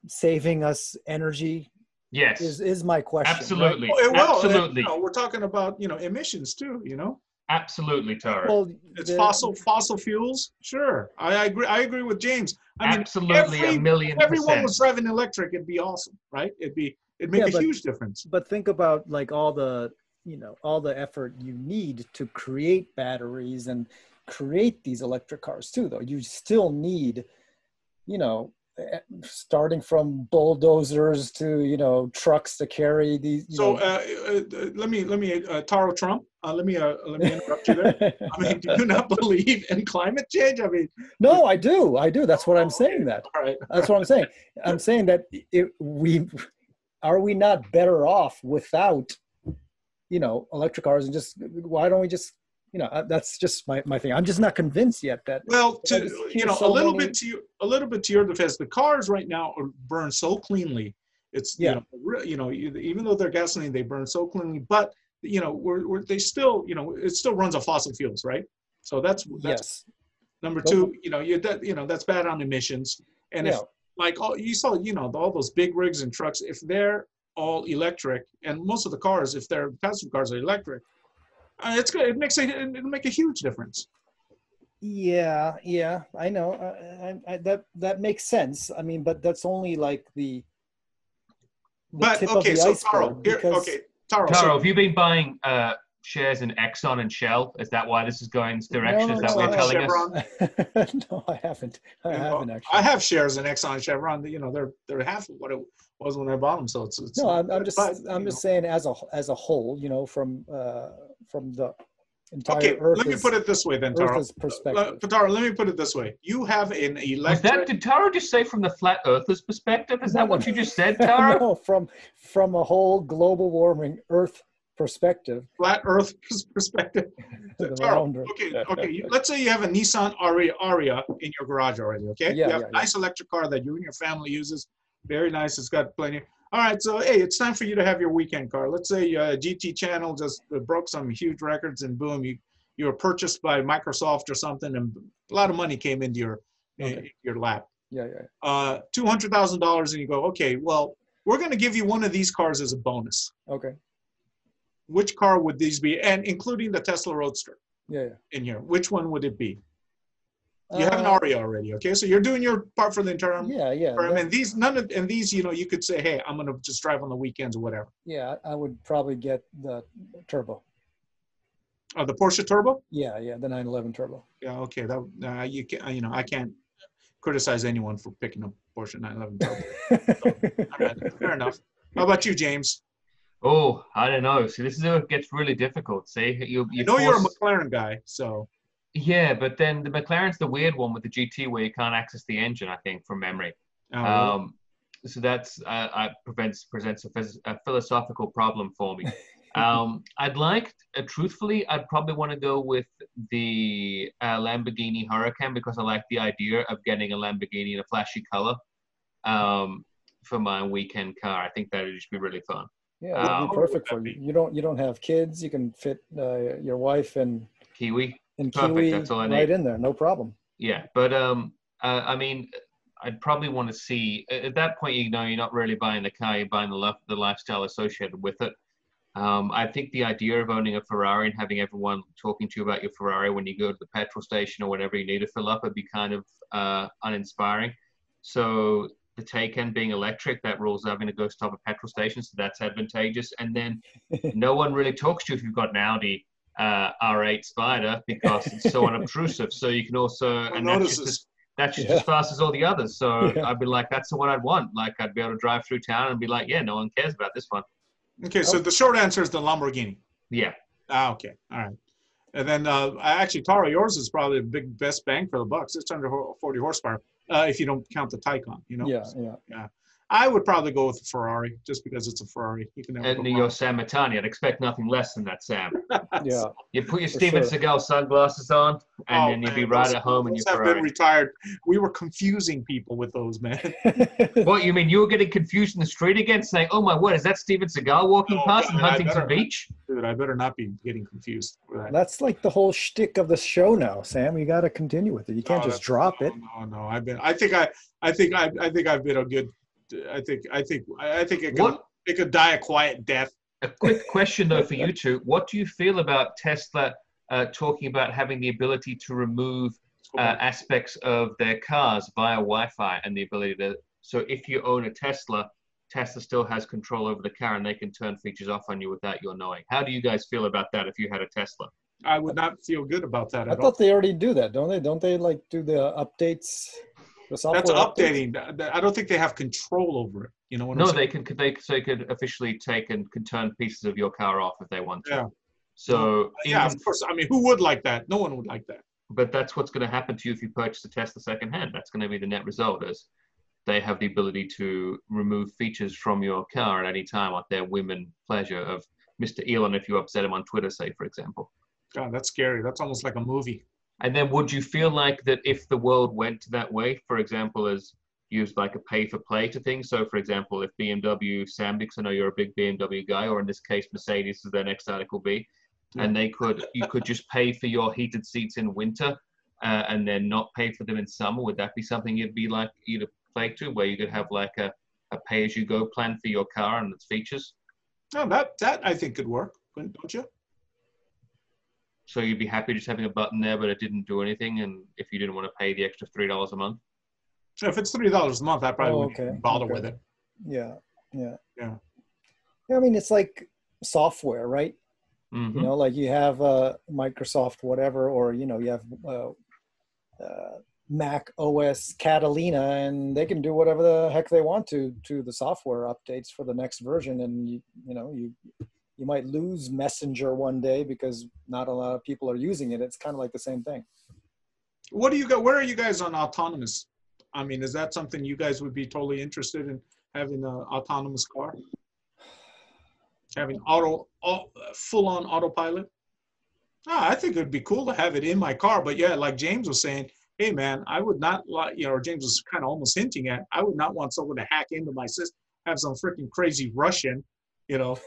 saving us energy Yes, is is my question. right? absolutely, Well, it will. and, absolutely, you know, we're talking about you know emissions too. You know, absolutely, Taro. Well, it's the- fossil fossil fuels. Sure, I, I agree. I agree with James. I mean, absolutely, every- a million if everyone percent. was driving electric, it'd be awesome, right? It'd be it'd make Yeah, a but- huge difference. but think about like all the you know all the effort you need to create batteries and create these electric cars too though you still need you know starting from bulldozers to you know trucks to carry these you So uh, uh, uh, let me let me uh, Taro Trump. Uh, let me uh, let me interrupt you there. I mean, do you not believe in climate change? I mean, no i do i do that's what i'm saying that all right. that's what i'm saying i'm saying that it, we are we not better off without you know electric cars and just why don't we just you know uh, that's just my, my thing i'm just not convinced yet that Well, to you know, so a little many- bit to you, a little bit to your defense, the cars right now are burn so cleanly. It's Yeah. you know, you know, even though they're gasoline, they burn so cleanly. But you know, we're, we're they still, you know, it still runs on fossil fuels, right? So that's that's yes number two. You know, you that you know that's bad on emissions. And if like all you saw, you know, all those big rigs and trucks, if they're all electric, and most of the cars, if their passenger cars are electric, uh, it's good. It makes a it'll make a huge difference. yeah yeah i know I, I, I, that that makes sense i mean but that's only like the, the But tip okay, of the so iceberg Taro, here, because okay, Taro. Tara, so have you been buying uh, shares in Exxon and Shell? Is that why this is going this direction? No, is no, that what you're no. telling us? No i haven't i you haven't actually I have shares in Exxon and Chevron. You know, they're they're half of what it was when I bought them. So it's, it's no i'm, I'm just but, i'm just know. saying as a as a whole you know from uh from the entire Okay, earth let me put it this way then, Taro. perspective Uh, Taro, let me put it this way. You have an Was electric. that did Taro just say from the flat earthers perspective? Is No, that what you just said, Taro? no from from a whole global warming earth perspective flat Earth perspective. the Taro, okay, okay. Let's say you have a Nissan Ariya, Ariya in your garage already. Okay, Yeah, you have yeah, a yeah. nice electric car that you and your family uses. Very nice. It's got plenty. All right, so hey, it's time for you to have your weekend car. Let's say uh, GT Channel just uh, broke some huge records, and boom, you you were purchased by Microsoft or something, and a lot of money came into your Okay. your lap. yeah yeah Uh, two hundred thousand dollars, and you go, okay, well, we're going to give you one of these cars as a bonus. okay Which car would these be? And including the Tesla Roadster yeah yeah in here, which one would it be? You have an Uh, Ariya already, okay? So you're doing your part for the term. yeah yeah term, that- and these none of and these, you know, you could say, hey, I'm gonna just drive on the weekends or whatever. yeah i would probably get the turbo Uh, the Porsche Turbo. yeah yeah the 911 turbo Yeah, okay. That uh, you can, you know, I can't criticize anyone for picking a Porsche 911 Turbo. All right, fair enough. How about you, James? Oh, I don't know. See, this is where it gets really difficult. See, you, I you know you're a McLaren guy, so yeah, but then the McLaren's the weird one with the GT where you can't access the engine. I think from memory. uh, Um, so that's uh, uh, prevents presents a, phys- a philosophical problem for me. Um, I'd like, uh, truthfully, I'd probably want to go with the uh, Lamborghini Huracan because I like the idea of getting a Lamborghini in a flashy color um, for my weekend car. I think that would just be really fun. Yeah, that'd Um, be perfect for you. You don't you don't have kids. You can fit uh, your wife and Kiwi. And Perfect, Kiwi that's all I need. right in there, no problem. Yeah, but um, uh, I mean, I'd probably want to see at at that point. You know, you're not really buying the car; you're buying the lif- the lifestyle associated with it. Um, I think the idea of owning a Ferrari and having everyone talking to you about your Ferrari when you go to the petrol station or whatever you need to fill up would be kind of uh, uninspiring. So the take Taycan being electric, that rules having to go stop at petrol stations, so that's advantageous. And then no one really talks to you if you've got an Audi uh, R8 Spider because it's so unobtrusive. So you can also Who and that's just, as, that's just Yeah. as fast as all the others. So Yeah. I'd be like, that's the one I'd want. Like I'd be able to drive through town and be like, yeah, no one cares about this one. Okay, so the short answer is the Lamborghini. Yeah, Ah, okay, all right. And then uh, actually, Taro, yours is probably the big best bang for the bucks. It's under 40 horsepower uh, if you don't count the Taycan. You know. Yeah, Yeah, yeah. I would probably go with the Ferrari just because it's a Ferrari. You can never and go you're. Sam Mitani. I'd expect nothing less than that, Sam. Yeah. You put your Steven sure. Seagal sunglasses on, and Oh, then you'd be right those- at home in those your have Ferrari. been retired. We were confusing people with those, man. What you mean? You were getting confused in the street again, saying, "Oh my word, is that Steven Seagal walking Oh, past in Huntington better- Beach?" Dude, I better not be getting confused. with that. That's like the whole shtick of the show now, Sam. You got to continue with it. You can't No, just drop no, it. No, no, I've been. I think I. I think I. I think I've been a good. I think. I think. I I think it could. What It could die a quiet death. A quick question though for you two: What do you feel about Tesla uh, talking about having the ability to remove uh, aspects of their cars via Wi-Fi and the ability to? So if you own a Tesla, Tesla still has control over the car, and they can turn features off on you without your knowing. How do you guys feel about that if you had a Tesla? I would not feel good about that I at all. thought they already do that, don't they? Don't they like do the updates? The software That's updating. Th- th- I don't think they have control over it. You know what No, I'm they can. They so they could officially take and can turn pieces of your car off if they want to. Yeah. So uh, Yeah, even of course. I mean, who would like that? No one would like that. but that's what's going to happen to you if you purchase a Tesla secondhand. That's going to be the net result is they have the ability to remove features from your car at any time at their whim and pleasure of Mr. Elon if you upset him on Twitter, say, for example. God, that's scary. That's almost like a movie. And then would you feel like that if the world went that way, for example, as used like a pay for play to things? So, for example, if BMW, Sam, because I know you're a big BMW guy, or in this case, Mercedes is their next article B, and they could, you could just pay for your heated seats in winter uh, and then not pay for them in summer. Would that be something you'd be like, you to play to, where you could have like a, a pay as you go plan for your car and its features? No, that that I think could work. Don't you? So you'd be happy just having a button there, but it didn't do anything. And if you didn't want to pay the extra three dollars a month, so If it's three dollars a month, I probably Oh, wouldn't bother okay. with it. Yeah, yeah, Yeah. Yeah, I mean, it's like software, right? Mhm. You know, like you have uh, Microsoft whatever, or you know, you have uh, uh, Mac OS Catalina, and they can do whatever the heck they want to to the software updates for the next version, and you you know you you might lose Messenger one day because not a lot of people are using it. It's kind of like the same thing. What do you got? Where are you guys on autonomous? I mean, is that something you guys would be totally interested in having an autonomous car? Having auto, full on autopilot? Ah, I think it'd be cool to have it in my car. But yeah, like James was saying, hey man, I would not like, you know, James was kind of almost hinting at, I would not want someone to hack into my system, have some freaking crazy Russian, you know.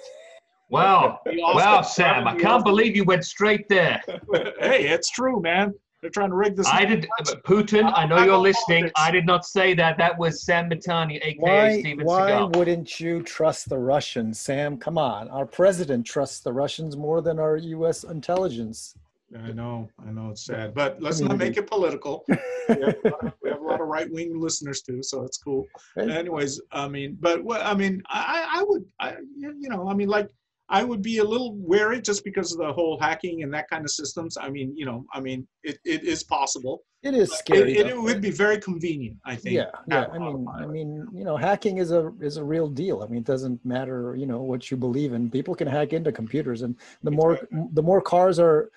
Wow. be Wow, Sam, I can't believe you went straight there. hey, it's true, man. They're trying to rig this. I did, Putin, I know I'm you're listening. I did not say that. That was Sam Mitani, aka Why Steven why Seagal. wouldn't you trust the Russians, Sam? Come on, our president trusts the Russians more than our U.S. intelligence. I know, I know it's sad, but let's not make it political. we, have a lot of, we have a lot of right-wing listeners too, so it's cool. Anyways, I mean, but what I mean, I, I would, I, you know, I mean, like, I would be a little wary just because of the whole hacking and that kind of systems. I mean, you know, I mean, it, it is possible. It is It, scary. it, would be very convenient, I think. yeah yeah i mean i mean you know hacking is a is a real deal i mean it doesn't matter you know what you believe in people can hack into computers and the more the more cars are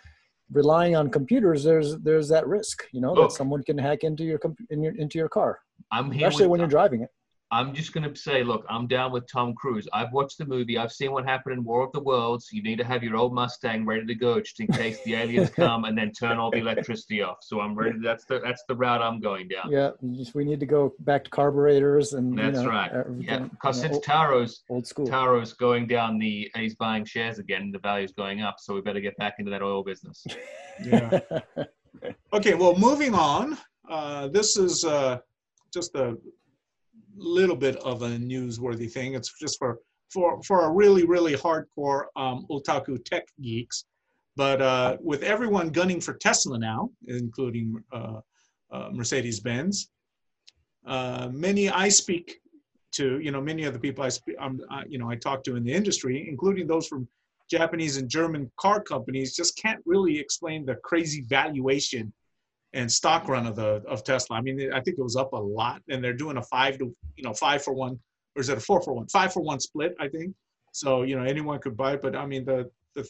relying on computers there's there's that risk you know Look. that someone can hack into your comp- in your into your car I'm here especially when you're driving it I'm just going to say, look, I'm down with Tom Cruise. I've watched the movie. I've seen what happened in War of the Worlds. You need to have your old Mustang ready to go just in case the aliens come and then turn all the electricity off. So I'm ready. That's the that's the route I'm going down. Yeah, just, we need to go back to carburetors and That's you know, right. everything, Yeah, because you know, since Taro's old school. Taro's going down the he's buying shares again, the value's going up. So we better get back into that oil business. Yeah. Okay, well, moving on. Uh, this is uh, just a little bit of a newsworthy thing. It's just for for for a really really hardcore um, otaku tech geeks. But uh, with everyone gunning for Tesla now, including uh, uh, Mercedes Benz, uh, many I speak to, you know, many of the people I speak, um, I, you know, I talk to in the industry, including those from Japanese and German car companies, just can't really explain the crazy valuation and stock run of the of Tesla. I mean, I think it was up a lot, and they're doing a five to you know five for one, or is it a four for one? Five for one split, I think. So you know anyone could buy but I mean the the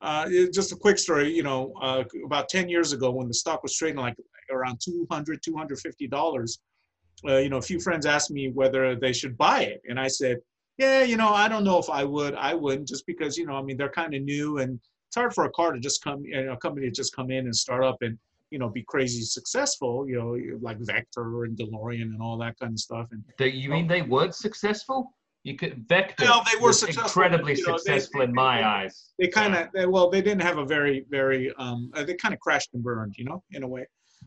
uh, just a quick story. You know, uh, about ten years ago when the stock was trading like around 200 250 dollars, uh, you know, a few friends asked me whether they should buy it, and I said, yeah, you know, I don't know if I would. I wouldn't just because you know, I mean, they're kind of new and it's hard for a car to just come, you know, a company to just come in and start up and you know be crazy successful you know like vector and delorean and all that kind of stuff and They, you mean they weren't successful? You could Vector. No, they were successful, incredibly you know, successful they- in my they- eyes. they kind of well they didn't have a very very um uh, they kind of crashed and burned you know in a way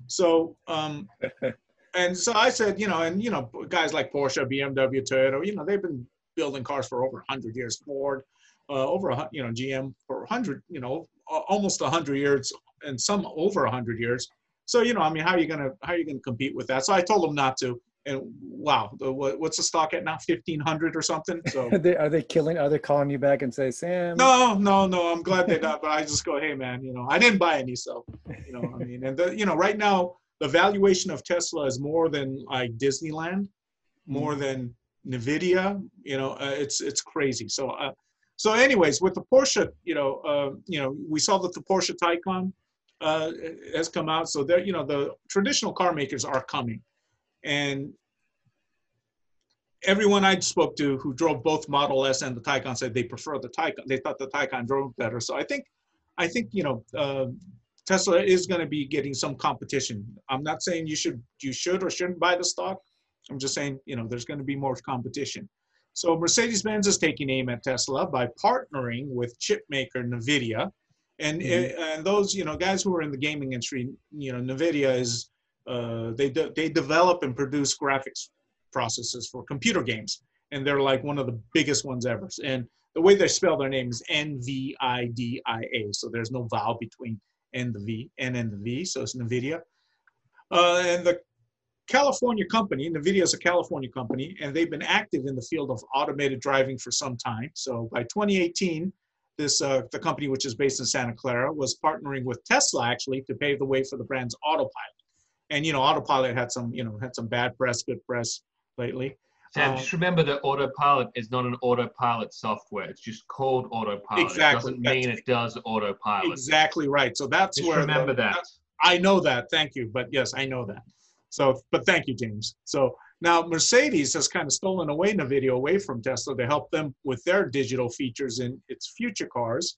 so um and so i said you know and you know guys like porsche bmw toyota you know they've been building cars for over 100 years ford uh, over a you know gm for 100 you know almost a- 100 years and some over a 100 years so you know i mean how are you gonna how are you gonna compete with that so i told them not to and wow the, what's the stock at now 1500 or something so are, they, are they killing? Are they calling you back and say, Sam? no, no, no. I'm glad they're not. But I just go, hey, man, you know, I didn't buy any, so you know, I mean, and the, you know, right now the valuation of Tesla is more than like Disneyland, more than Nvidia. You know, uh, it's it's crazy. So, uh, so anyways, with the Porsche, you know, uh, you know, we saw that the Porsche Taycan uh, has come out. So there, you know, the traditional car makers are coming, and everyone I spoke to who drove both Model S and the Taycan said they prefer the Taycan. They thought the Taycan drove better. So I think, I think you know, uh, Tesla is going to be getting some competition. I'm not saying you should, you should or shouldn't buy the stock. I'm just saying, you know, there's going to be more competition. So Mercedes-Benz is taking aim at Tesla by partnering with chip maker Nvidia, and Mhm. uh, and those you know guys who are in the gaming industry, you know, Nvidia is uh, they de- they develop and produce graphics processes for computer games, and they're like one of the biggest ones ever. And the way they spell their name is N V I D I A, so there's no vowel between N the V, N and the V, so it's Nvidia. Uh, and the California company, NVIDIA is a California company, and they've been active in the field of automated driving for some time. So by 2018, this uh, the company, which is based in Santa Clara, was partnering with Tesla actually to pave the way for the brand's autopilot. And you know, autopilot had some you know had some bad press, good press lately. Sam, Uh, just remember that autopilot is not an autopilot software. It's just called autopilot. Exactly, It doesn't mean it does autopilot. Exactly right. So that's Just where the- remember that. I know that. Thank you. But yes, I know that. So, but thank you, James. So now Mercedes has kind of stolen away NVIDIA away from Tesla to help them with their digital features in its future cars.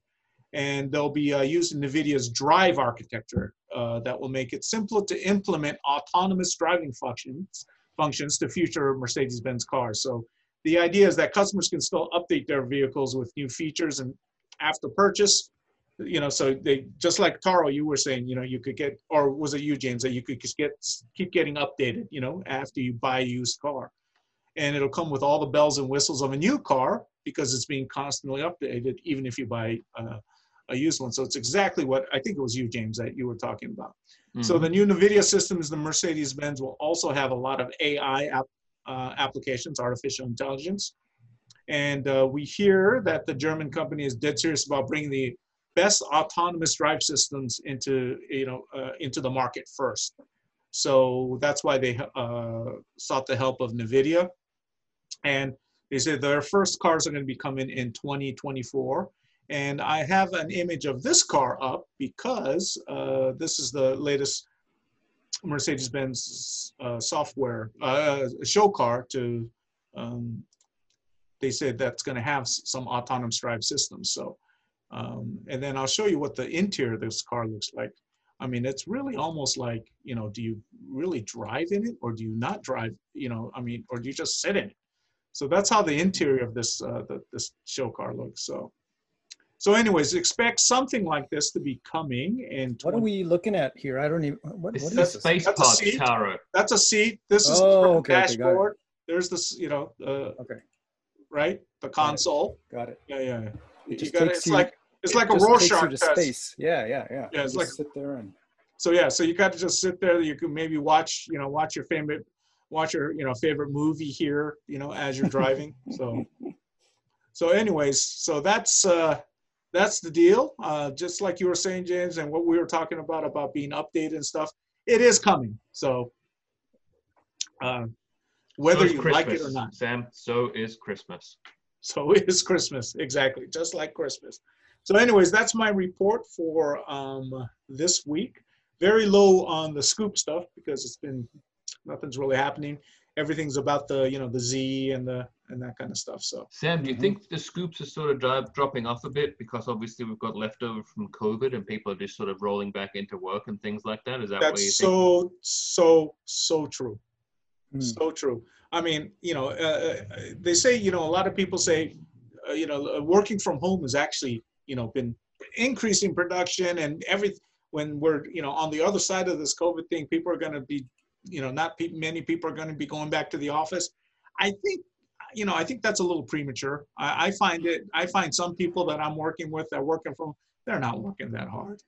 And they'll be uh, using NVIDIA's drive architecture uh, that will make it simpler to implement autonomous driving functions functions to future Mercedes-Benz cars. So the idea is that customers can still update their vehicles with new features and after purchase, you know, so they just like Taro, you were saying, you know, you could get, or was it you, James, that you could just get keep getting updated, you know, after you buy a used car, and it'll come with all the bells and whistles of a new car because it's being constantly updated, even if you buy uh, a used one. So it's exactly what I think it was you, James, that you were talking about. So Mhm. the new NVIDIA systems, the Mercedes-Benz will also have a lot of AI app, uh, applications, artificial intelligence. And uh, we hear that the German company is dead serious about bringing the best autonomous drive systems into, you know, uh, into the market first. So that's why they uh, sought the help of NVIDIA. And they said their first cars are going to be coming in 2024. And I have an image of this car up because uh, this is the latest Mercedes-Benz uh, software uh, show car to um, they said that's going to have some autonomous drive systems. So, um, and then I'll show you what the interior of this car looks like. I mean, it's really almost like, you know, do you really drive in it or do you not drive, you know, I mean, or do you just sit in it? So that's how the interior of this, uh, the, this show car looks. So, so anyways, expect something like this to be coming in. What are we looking at here? I don't even. What, It's what this? space That's a seat. Taro. That's a seat. This is Oh, the okay, okay, dashboard. There's this, you know, uh, Okay, right, the console. got it. Yeah, yeah. yeah. You just got it. It's you- like it's like a Just takes Rorschach test. space. Yeah, yeah, yeah. Yeah, it's like- sit there and. So yeah, so you got to just sit there. You can maybe watch, you know, watch your favorite, watch your, you know, favorite movie here, you know, as you're driving. so, so anyways, so that's uh, that's the deal. Uh, just like you were saying, James, and what we were talking about about being updated and stuff, it is coming. So, uh, whether So is you like it or not. Sam, so is Christmas. So is Christmas, exactly, just like Christmas. So, anyways, that's my report for um, this week. Very low on the scoop stuff because it's been nothing's really happening. Everything's about the you know the Z and the and that kind of stuff. So Sam, do you Mhm. think the scoops are sort of dri- dropping off a bit because obviously we've got leftover from COVID and people are just sort of rolling back into work and things like that? Is that what you that's think? so so so true. Hmm. So true. I mean, you know, uh, uh, they say, you know, a lot of people say, uh, you know, uh, working from home is actually, you know, been increasing production and every when we're, you know, on the other side of this COVID thing, people are going to be, you know, not pe- many people are going to be going back to the office. I think, you know, I think that's a little premature. I, I find it. I find some people that I'm working with that are working from, they're not working that hard.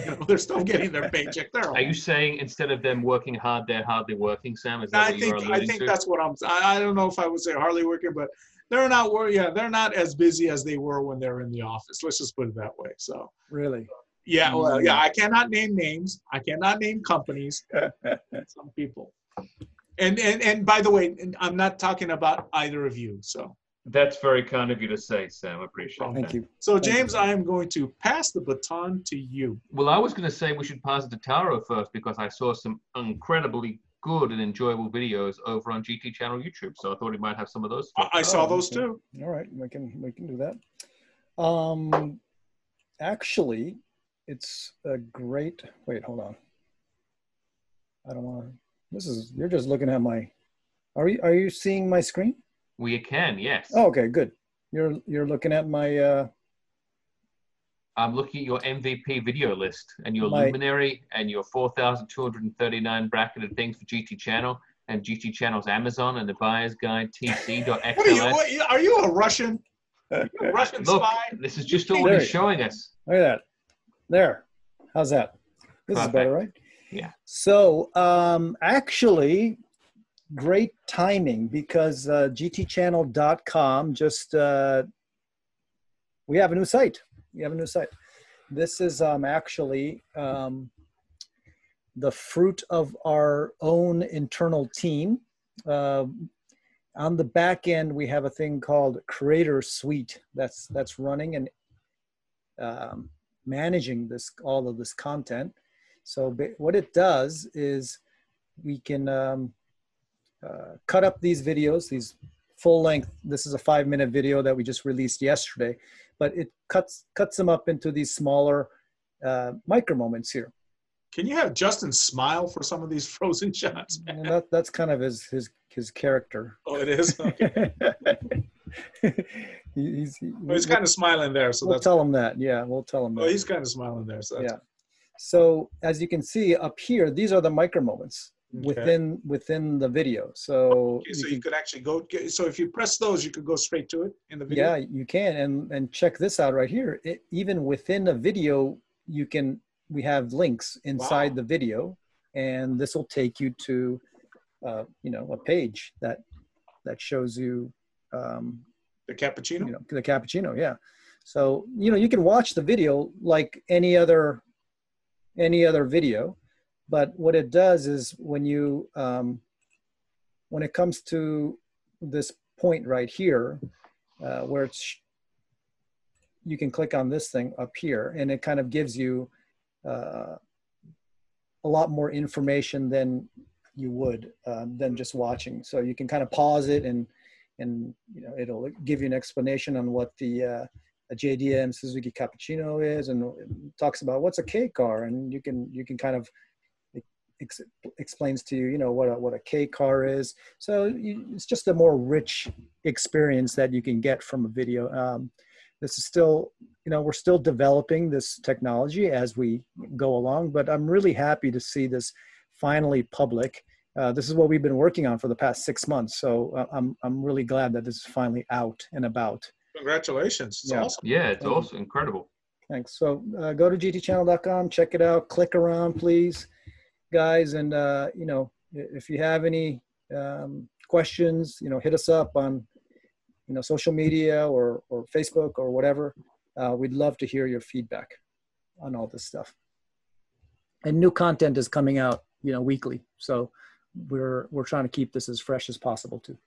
You know, they're still getting their paycheck. They're Are you saying instead of them working hard, they're hardly working, Sam? Is that I what think you're I alluding think to? that's what I'm. I, I don't know if I would say hardly working, but they're not. wor- Yeah, they're not as busy as they were when they're in the office. Let's just put it that way. So Really? yeah, well, Mm. yeah. I cannot name names. I cannot name companies. Some people. And and and by the way, I'm not talking about either of you. So That's very kind of you to say, Sam. I appreciate it. Thank that. you. so Thank you. James, I am going to pass the baton to you. Well, I was going to say we should pass it to Taro first because I saw some incredibly good and enjoyable videos over on GT Channel YouTube. So I thought he might have some of those. I, I saw Oh, those okay. too. All right, we can we can do that. Um, actually, it's a great. Wait, hold on. I don't want to. This is you're just looking at my. Are you are you seeing my screen? We can, yes. Oh, okay, good. You're you're looking at my. Uh, I'm looking at your MVP video list and your My- Luminary and your 4,239 bracketed things for GT Channel and GT Channel's Amazon and the buyer's guide TC.xls. What are you? What, are you a Russian? You a Russian Look, spy? this is just all There he's showing us. Look at that. There. How's that? This is better, right? Yeah. So, um, actually, great timing because uh, gtchannel.com just, uh, we have a new site. We have a new site. This is um, actually um, the fruit of our own internal team. Uh, on the back end, we have a thing called Creator Suite that's that's running and um, managing this all of this content. So what it does is we can um, uh, cut up these videos, these full length. This is a five minute video that we just released yesterday, but it cuts cuts them up into these smaller uh, micro moments here. Can you have Justin smile for some of these frozen shots? And that, that's kind of his his his character. Oh, it is. Okay. He's, he- Well, he's kind of smiling there, so we'll tell him that. Yeah, we'll tell him that. Oh, he's kind of smiling there, so that's. yeah. So as you can see up here, these are the micro moments Okay. within within the video. So, Okay, so you you could actually go. So if you press those, you could go straight to it in the video. yeah, you can and and check this out right here. It, even within a video, you can we have links inside Wow. the video, and this will take you to uh, you know a page that that shows you um, The cappuccino. you know the cappuccino yeah so you know you can watch the video like any other any other video but what it does is when you um, when it comes to this point right here uh, where it's you can click on this thing up here and it kind of gives you uh, a lot more information than you would uh, than just watching. So you can kind of pause it and and you know it'll give you an explanation on what the uh, a JDM Suzuki Cappuccino is, and talks about what's a K car, and you can you can kind of ex- explains to you, you know, what a, what a K car is. So you, it's just a more rich experience that you can get from a video. Um, this is still, you know, we're still developing this technology as we go along, but I'm really happy to see this finally public. Uh, this is what we've been working on for the past six months. So uh, I'm, I'm really glad that this is finally out and about. Congratulations. It's Yeah. awesome. Yeah, it's also incredible. Thanks. So uh, go to gtchannel.com, check it out, click around, please, guys. And, uh, you know, if you have any um, questions, you know, hit us up on, you know, social media or, or Facebook or whatever. Uh, we'd love to hear your feedback on all this stuff. And new content is coming out, you know, weekly. So we're, we're trying to keep this as fresh as possible too.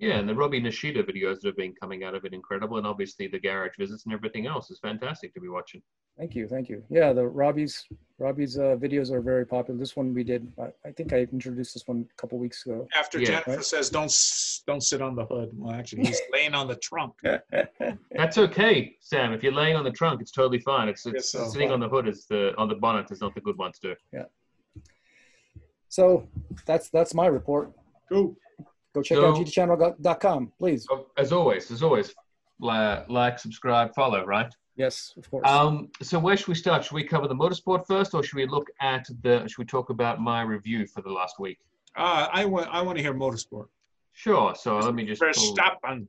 Yeah, and the Robbie Nishida videos that have been coming out of it incredible, and obviously the garage visits and everything else is fantastic to be watching. Thank you, thank you. Yeah, the Robbie's Robbie's uh, videos are very popular. This one we did. I, I think I introduced this one a couple weeks ago. After Yeah. Jennifer Right. says, "Don't don't sit on the hood." Well, actually, he's laying on the trunk. That's okay, Sam. If you're laying on the trunk, it's totally fine. It's, it's Yes, so. sitting on the hood is the on the bonnet is not the good one to do. Yeah. So that's that's my report. Cool. Go check So- out gtchannel.com, please. Oh, As always, as always, like, subscribe, follow, right? Yes, of course. Um, so where should we start? Should we cover the motorsport first, or should we look at the? Should we talk about my review for the last week? Uh, I want I want to hear motorsport. Sure. So let me just. pull- Verstappen.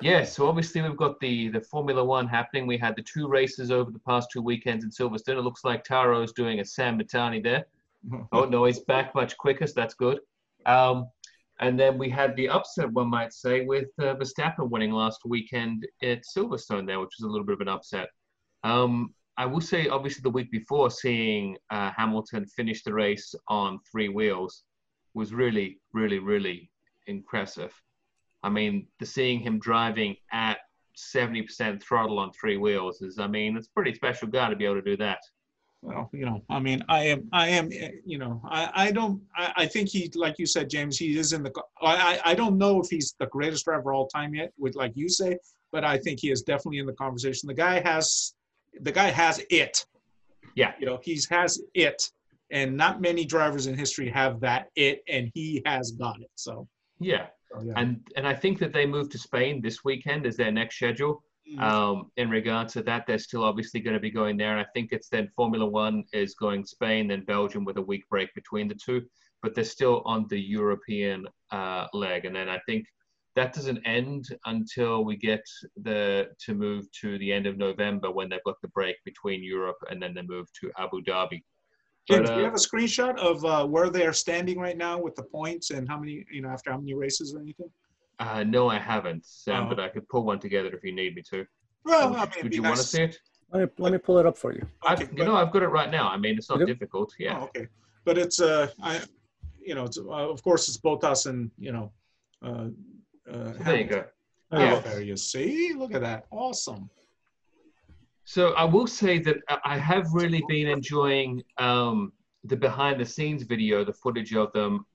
Yes, so obviously we've got the the Formula One happening. We had the two races over the past two weekends in Silverstone. It looks like Taro's doing a Sam Mitani there. Oh no, he's back much quicker, so that's good. Um, and then we had the upset, one might say, with uh, Verstappen winning last weekend at Silverstone there, which was a little bit of an upset. Um, I will say, obviously, the week before, seeing uh, Hamilton finish the race on three wheels was really, really, really impressive. I mean, the seeing him driving at 70% throttle on three wheels is, I mean, it's pretty special guy to be able to do that. Well, you know, I mean, I am, I am, eh, you know, I, I don't, I, I think he, like you said, James, he is in the, I, I I don't know if he's the greatest driver all time yet, with like you say, but I think he is definitely in the conversation. The guy has, the guy has it. Yeah. You know, he's has it, and not many drivers in history have that it, and he has got it. So, Yeah. so, yeah. And and I think that they move to Spain this weekend as their next schedule. Mm, Um, in regards to that, they're still obviously going to be going there, and I think it's then Formula One is going Spain, then Belgium with a week break between the two. But they're still on the European uh, leg, and then I think that doesn't end until we get the to move to the end of November when they've got the break between Europe, and then they move to Abu Dhabi. James, But, do you uh, have a screenshot of uh, where they are standing right now with the points and how many, you know, after how many races or anything? Uh, no, I haven't, Sam, Oh. but I could pull one together if you need me to. Well, would I mean, it'd would be you want to see it? let, me, let me pull it up for you. I've, you know, I've got it right now. I mean, it's not You do? difficult. Yeah. Oh, okay. But it's uh, I, you know, it's uh, of course it's Bottas and you know, uh, uh, So there you go. Oh, Yeah. there you see. Look at that. Awesome. So I will say that I- I have really been enjoying um, the behind the scenes video, the footage of them,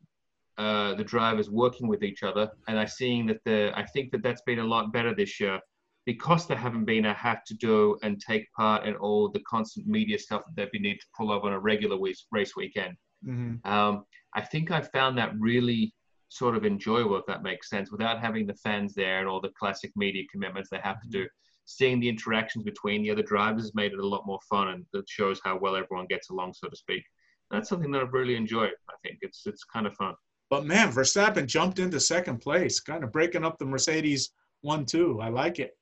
uh, the drivers working with each other, and I seeing that the I think that that's been a lot better this year because there haven't been a have to do and take part in all the constant media stuff that we need to pull up on a regular race, race weekend. Mm-hmm. Um, I think I found that really sort of enjoyable, if that makes sense, without having the fans there and all the classic media commitments they have to do. Seeing the interactions between the other drivers has made it a lot more fun, and it shows how well everyone gets along, so to speak. That's something that I've really enjoyed. I think it's it's kind of fun. But man, Verstappen jumped into second place, kind of breaking up the Mercedes one-two. I like it.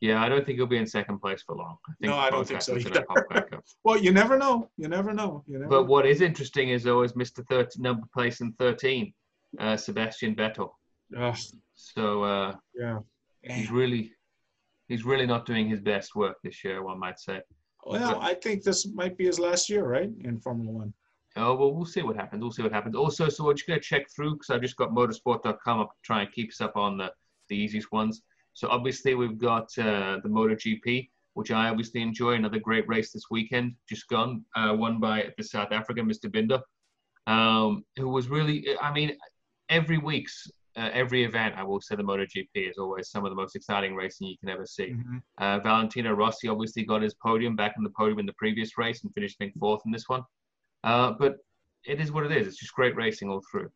Yeah, I don't think he'll be in second place for long. I think No, I don't think so either. pop back up. Well, you never know. You never know. You never. But what is interesting is always Mr. 13, number place in 13, uh, Sebastian Vettel. Ugh, So uh, yeah. he's really he's really not doing his best work this year, one might say. Well, I think this might be his last year, right, in Formula One. Oh well, we'll see what happens. We'll see what happens. Also, so we're just gonna check through because I've just got motorsport.com up to try and keep us up on the the easiest ones. So obviously we've got uh, the MotoGP, which I obviously enjoy. Another great race this weekend, just gone, uh, won by the South African Mr. Binder, um, who was really. I mean, every week's uh, every event, I will say the MotoGP is always some of the most exciting racing you can ever see. Mhm. Uh, Valentino Rossi obviously got his podium back in the podium in the previous race and finished think fourth in this one. Uh, but it is what it is. It's just great racing all through.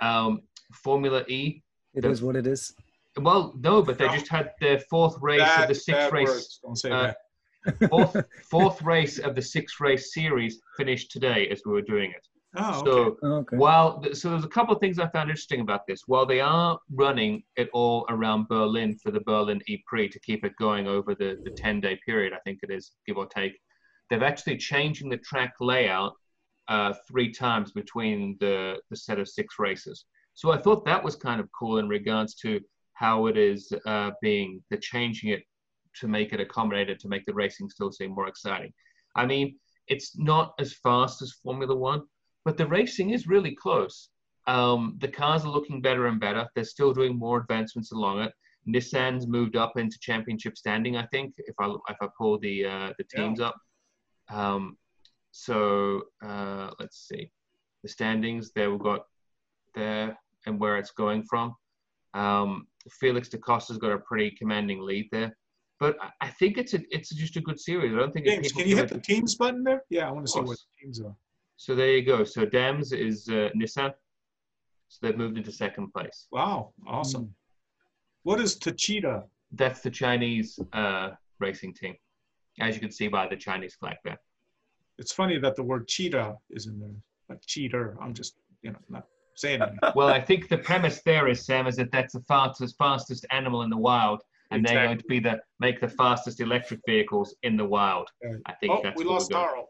Um, Formula E. It is what it is. Well, no, but they just had their fourth race of the sixth bad race. words. Don't say uh, that. Fourth, fourth race of the six race series finished today as we were doing it. Oh, okay. So Okay. while so there's a couple of things I found interesting about this. While they are running it all around Berlin for the Berlin E Prix to keep it going over the, the 10 day period, I think it is, give or take, they've actually changing the track layout uh, three times between the, the set of six races. So I thought that was kind of cool in regards to how it is uh, being, they're changing it to make it accommodated, to make the racing still seem more exciting. I mean, it's not as fast as Formula One, but the racing is really close. Um, the cars are looking better and better. They're still doing more advancements along it. Nissan's moved up into championship standing, I think, if I if I pull the uh, the Yeah. teams up. Um, so uh, let's see the standings. There we've got there and where it's going from. Um, Felix da Costa's got a pretty commanding lead there, but I- think it's a it's just a good series. I don't think James, can you hit the teams button there? Yeah, I want to see what teams are. so there you go. So Dams is uh, Nissan. So they've moved into second place. Wow, awesome. What is Techeetah? That's the Chinese uh, racing team, as you can see by the Chinese flag there. It's funny that the word cheetah is in there, like cheater. I'm just, you know, not saying it. Well, I think the premise there is Sam is that that's the fastest fastest animal in the wild, and they're going to be the make the fastest electric vehicles in the wild. Right. I think Oh, that's we what lost we're going. Taro.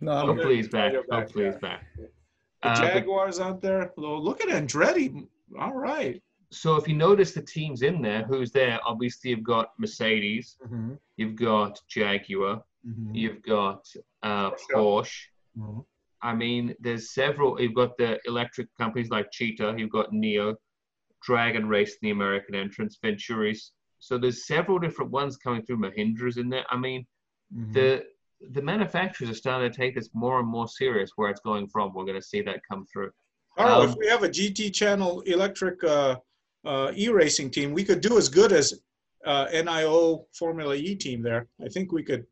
No, Oh, I'm- please back. You're Oh, back, please yeah. back. The Uh, but- Jaguars out there. Look at Andretti. All right. so if you notice the teams in there, who's there? Obviously, you've got Mercedes, Mhm, you've got Jaguar, mhm, you've got uh, Porsche. Mhm. I mean, there's several. You've got the electric companies like Cheetah. You've got NIO, Dragon Race, the American entrance, Venturis. So there's several different ones coming through. Mahindra's in there. I mean, Mhm. the the manufacturers are starting to take this more and more serious. Where it's going from, we're going to see that come through. Taro, um, if we have a GT channel electric uh, uh, e-racing team, we could do as good as uh, NIO Formula E team there. I think we could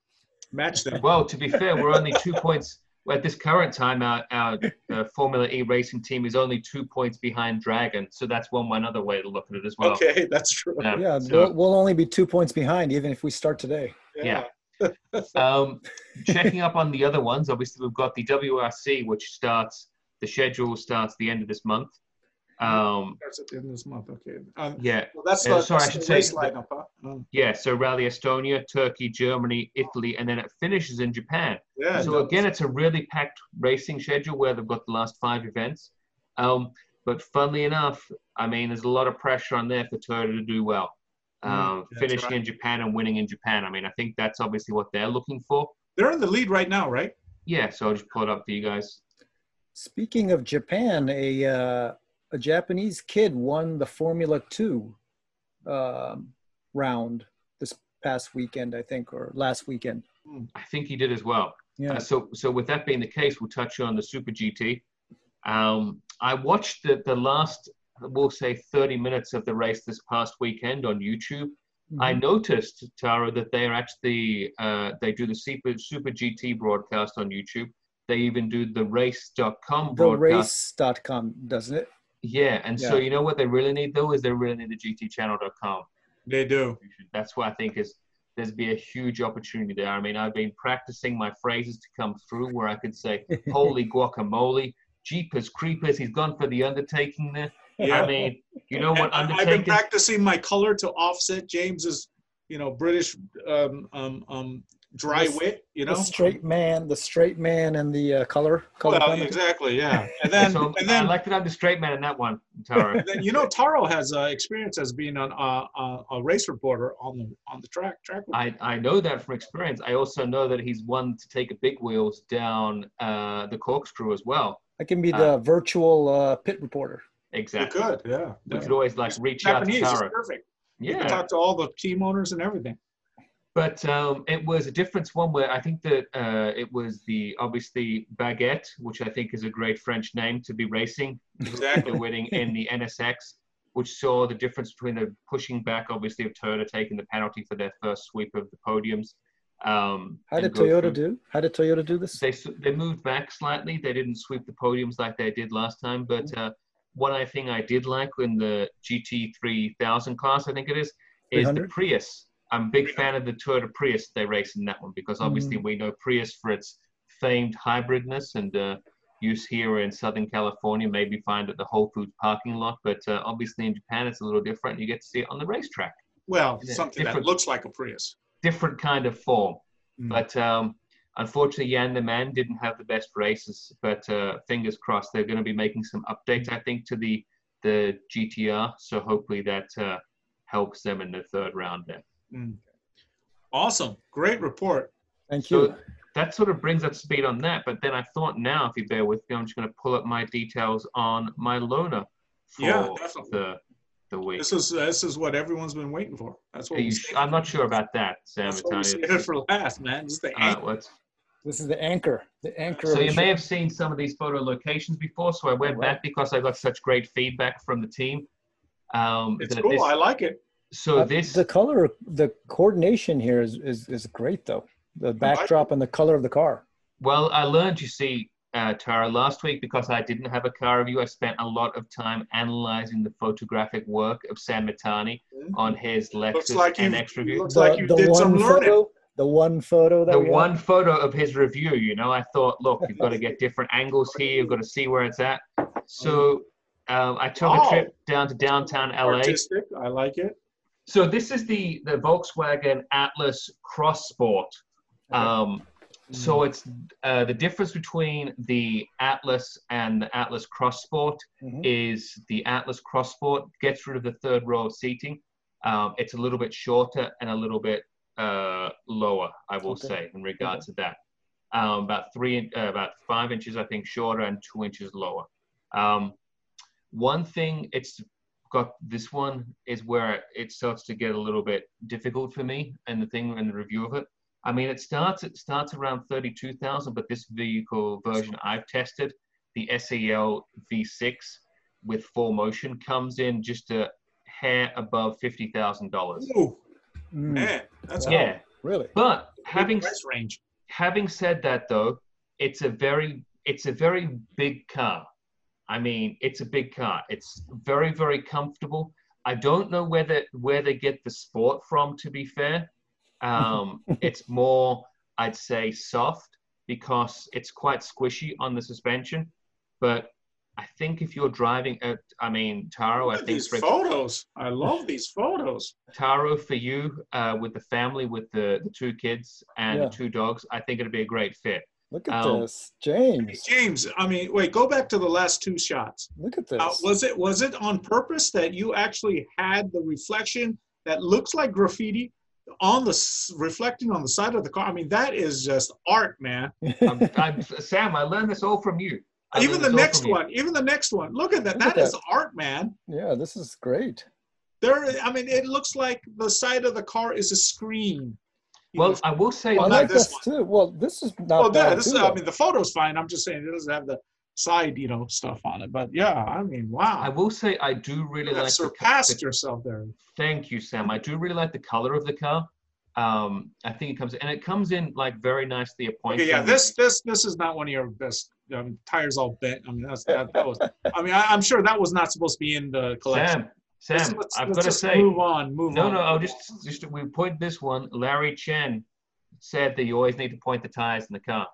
match them. Well, to be fair, we're only two points. At this current time, our, our uh, Formula E racing team is only two points behind Dragon. So that's one another way to look at it as well. Okay, that's true. Yeah, yeah, so- we'll, we'll only be two points behind even if we start today. Yeah. um, checking up on the other ones, obviously we've got the WRC, which starts the schedule starts the end of this month. Um, Starts at the end of this month. Okay. Um, yeah, well, that's Uh, the, sorry, I should say lineup, huh? Oh, yeah. So Rally Estonia, Turkey, Germany, Italy, and then it finishes in Japan. yeah. so no, again, it's a really packed racing schedule where they've got the last five events. Um, but funnily enough, I mean, there's a lot of pressure on there for Toyota to do well. Mm, Um, that's finishing right. in Japan and winning in Japan. I mean, I think that's obviously what they're looking for. they're in the lead right now, right? Yeah, so I'll just pull it up for you guys. Speaking of Japan, a uh, a Japanese kid won the Formula Two um, round this past weekend, I think, or last weekend. I think he did as well. Yeah, Uh, so, so with that being the case, we'll touch on the Super GT. Um, I watched the, the last, we'll say, 30 minutes of the race this past weekend on YouTube. I Mhm. noticed, Taro, that they are actually, uh, they do the Super, Super GT broadcast on YouTube. They even do the race.com broadcast. therace.com, doesn't it? Yeah, and so you know what they really need though is they really need the GTchannel.com. They do. That's why I think is there's be a huge opportunity there. I mean, I've been practicing my phrases to come through where I could say, "Holy guacamole, jeepers creepers!" He's gone for the undertaking there. Yeah. I mean, you know what I- I've been practicing my color to offset James's, you know, British um, um, um, dry The- wit. You know, The straight man, the straight man, and the uh, color. color Well, commentary. exactly, yeah. And then, so and I then, like to I'm the straight man in that one, Taro. and then, you know, Taro has uh, experience as being an, uh, uh, a race reporter on the on the track. Track. I, I know that from experience. I also know that he's one to take a big wheels down uh, the corkscrew as well. I can be the virtual uh, pit reporter. you Exactly. could, yeah. We yeah. could always like reach out to Japanese is Taro. perfect. You Yeah. can talk to all the team owners and everything. But um, it was a difference one where I think that uh, it was the obviously Baguette, which I think is a great French name to be racing, Exactly. winning in the NSX. which saw the difference between the pushing back, obviously, of Toyota taking the penalty for their first sweep of the podiums. Um, How did Toyota through- do? How did Toyota do this? They they moved back slightly. They didn't sweep the podiums like they did last time. But Mm-hmm. uh, one I think I did like in the GT 3000 class, I think it is, is the Prius. I'm a big fan of the Tour de Prius they race in that one because obviously Mm. we know Prius for its famed hybridness and uh, use here in Southern California, maybe find at the Whole Foods parking lot. But uh, obviously in Japan, it's a little different. You get to see it on the racetrack. Well, Yeah, something that looks like a Prius. Different kind of form. Mm. But um, unfortunately, Jann the Man didn't have the best races. But uh, fingers crossed, they're going to be making some updates, I think, to the the GTR. So hopefully that uh, helps them in the third round there. Mm. Awesome. Great report. Thank you. So that sort of brings up speed on that. But then I thought now, if you bear with me, I'm just going to pull up my details on my loaner for Yeah, definitely. the the week. This is this is what everyone's been waiting for. That's what we you I'm not sure about that, Sam. That's what we saved for last, man. This is the anchor. let's- This is the anchor. The anchor. So of the you may have seen some of these photo locations before. So I went Right. back because I got such great feedback from the team. Um, It's cool. this- I like it. So Uh, this, the color, the coordination here is is, is great though. The backdrop and the color of the car. well, I learned. You see, uh, Taro, last week because I didn't have a car review, I spent a lot of time analyzing the photographic work of Sam Mitani on his Lexus Looks like you. NX review. Looks like you the did one some learning. photo. The one photo that the we have. one photo of his review, you know, I thought, look, you've got to get different angles here. You've got to see where it's at. So um, I took Oh. a trip down to downtown LA. Artistic. I like it. So this is the the Volkswagen Atlas Cross Sport. Um, so it's uh, the difference between the Atlas and the Atlas Cross Sport Mhm. is the Atlas Cross Sport gets rid of the third row of seating. Um, it's a little bit shorter and a little bit uh, lower, I will Okay. say, in regards to that. Um, about three, uh, about five inches, I think, shorter and two inches lower. Um, one thing it's got this one is where it starts to get a little bit difficult for me and the thing and the review of it i mean it starts it starts around 32000 but this vehicle version i've tested the SEL v6 with 4Motion comes in just a hair above $50000 Ooh, Mm, man, that's Wow. yeah really. but having price range. having said that though it's a very it's a very big car i mean it's a big car it's very very comfortable i don't know whether where they get the sport from to be fair um, it's more i'd say soft because it's quite squishy on the suspension but i think if you're driving at i mean taro i Look at think these for photos. I love these photos. Taro for you uh, with the family, with the, the two kids and Yeah. the two dogs, I think it'd be a great fit. Look at Um, this, James. James, I mean, wait, go back to the last two shots. Look at this. Uh, was it was it on purpose that you actually had the reflection that looks like graffiti on the reflecting on the side of the car? I mean, that is just art, man. I'm, I'm, Sam, I learned this all from you. I even the next from you. one, even the next one. Look at that. Look at that is that. art, man. yeah, this is great. There, I mean, it looks like the side of the car is a screen. You Well, know, I will say, I that- like this this too. Well, this is not well, yeah, this too, is, I mean, the photo's fine. I'm just saying it doesn't have the side, you know, stuff on it. But yeah, I mean, wow. I will say, I do really you like the, co- surpassed the- yourself there. Thank you, Sam. I do really like the color of the car. Um, I think it comes and it comes in like very nicely appointed. Okay, yeah, this this this is not one of your best. Um, tires all bent. I mean, that's that, that was. I mean, I, I'm sure that was not supposed to be in the collection. Sam, Let's- Sam, let's- I've let's got to say, move on. Move No, on. no, I'll just just we point this one. Larry Chen said that you always need to point the tires in the car.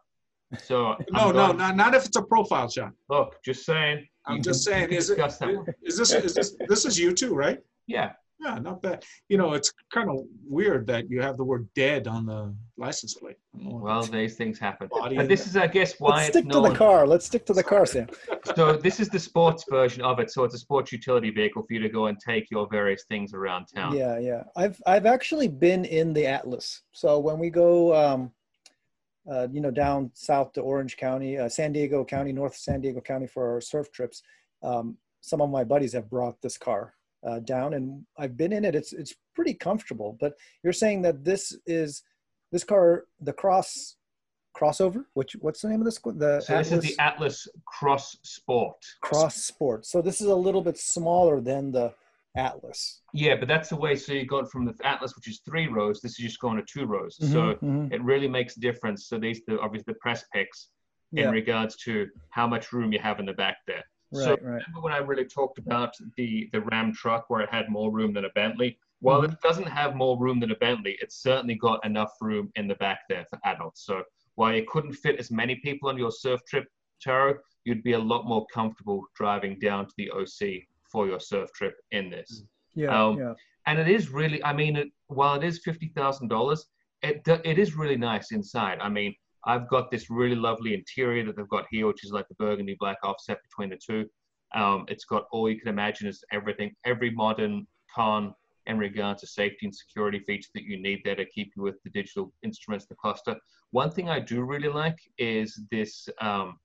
So No, no, not, not if it's a profile shot. Look, just saying. I'm just saying, is it, discuss that one. is this, is this, this is you too, right? Yeah, Yeah, not bad. You know, it's kind of weird that you have the word dead on the license plate. I don't know what well, these things happen. Body But this is, I guess, why Let's it's stick to known. the car. Let's stick to the car, Sam. So this is the sports version of it. So it's a sports utility vehicle for you to go and take your various things around town. Yeah, yeah. I've I've actually been in the Atlas. So when we go, um, uh, you know, down south to Orange County, uh, San Diego County, North San Diego County for our surf trips, um, some of my buddies have brought this car uh, down, and I've been in it. It's it's pretty comfortable. But you're saying that this is this car, the cross crossover. Which what's the name of this? The So this is the Atlas Cross Sport. Cross Sport. So this is a little bit smaller than the Atlas. Yeah, but that's the way. So you got from the Atlas, which is three rows. This is just going to two rows. So Mhm, mhm. it really makes a difference. So these the obviously the press picks in yeah, regards to how much room you have in the back there. Right, so right. remember when I really talked about the the Ram truck where it had more room than a Bentley? While Mm-hmm. it doesn't have more room than a Bentley, it's certainly got enough room in the back there for adults. So while you couldn't fit as many people on your surf trip, Taro, you'd be a lot more comfortable driving down to the OC for your surf trip in this. Yeah, um, yeah. And it is really, I mean, it, while it is fifty thousand dollars, it it is really nice inside. I mean, I've got this really lovely interior that they've got here, which is like the burgundy black offset between the two. Um, it's got all you can imagine is everything, every modern con in regards to safety and security features that you need there to keep you with the digital instruments, the cluster. One thing I do really like is this um,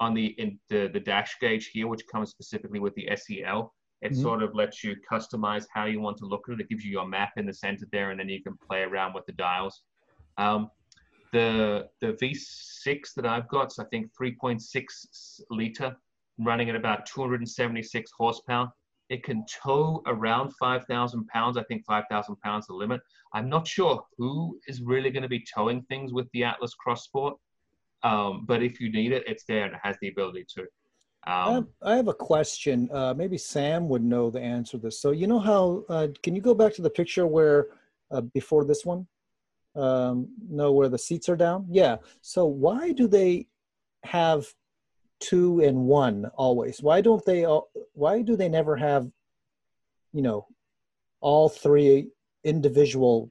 on the in the, the dash gauge here, which comes specifically with the SEL. It Mhm. sort of lets you customize how you want to look at it. It gives you your map in the center there, and then you can play around with the dials. Um, the the V6 that I've got, so I think 3.6 liter, running at about 276 horsepower. It can tow around 5,000 pounds. I think 5,000 pounds the limit. I'm not sure who is really going to be towing things with the Atlas Cross Sport, um, but if you need it, it's there and it has the ability to. I have, Um, I have a question. Uh, maybe Sam would know the answer to this. So you know how? Uh, can you go back to the picture where uh, before this one? Um, no, where the seats are down. Yeah. So why do they have two and one always? Why don't they? all Why do they never have? You know, all three individual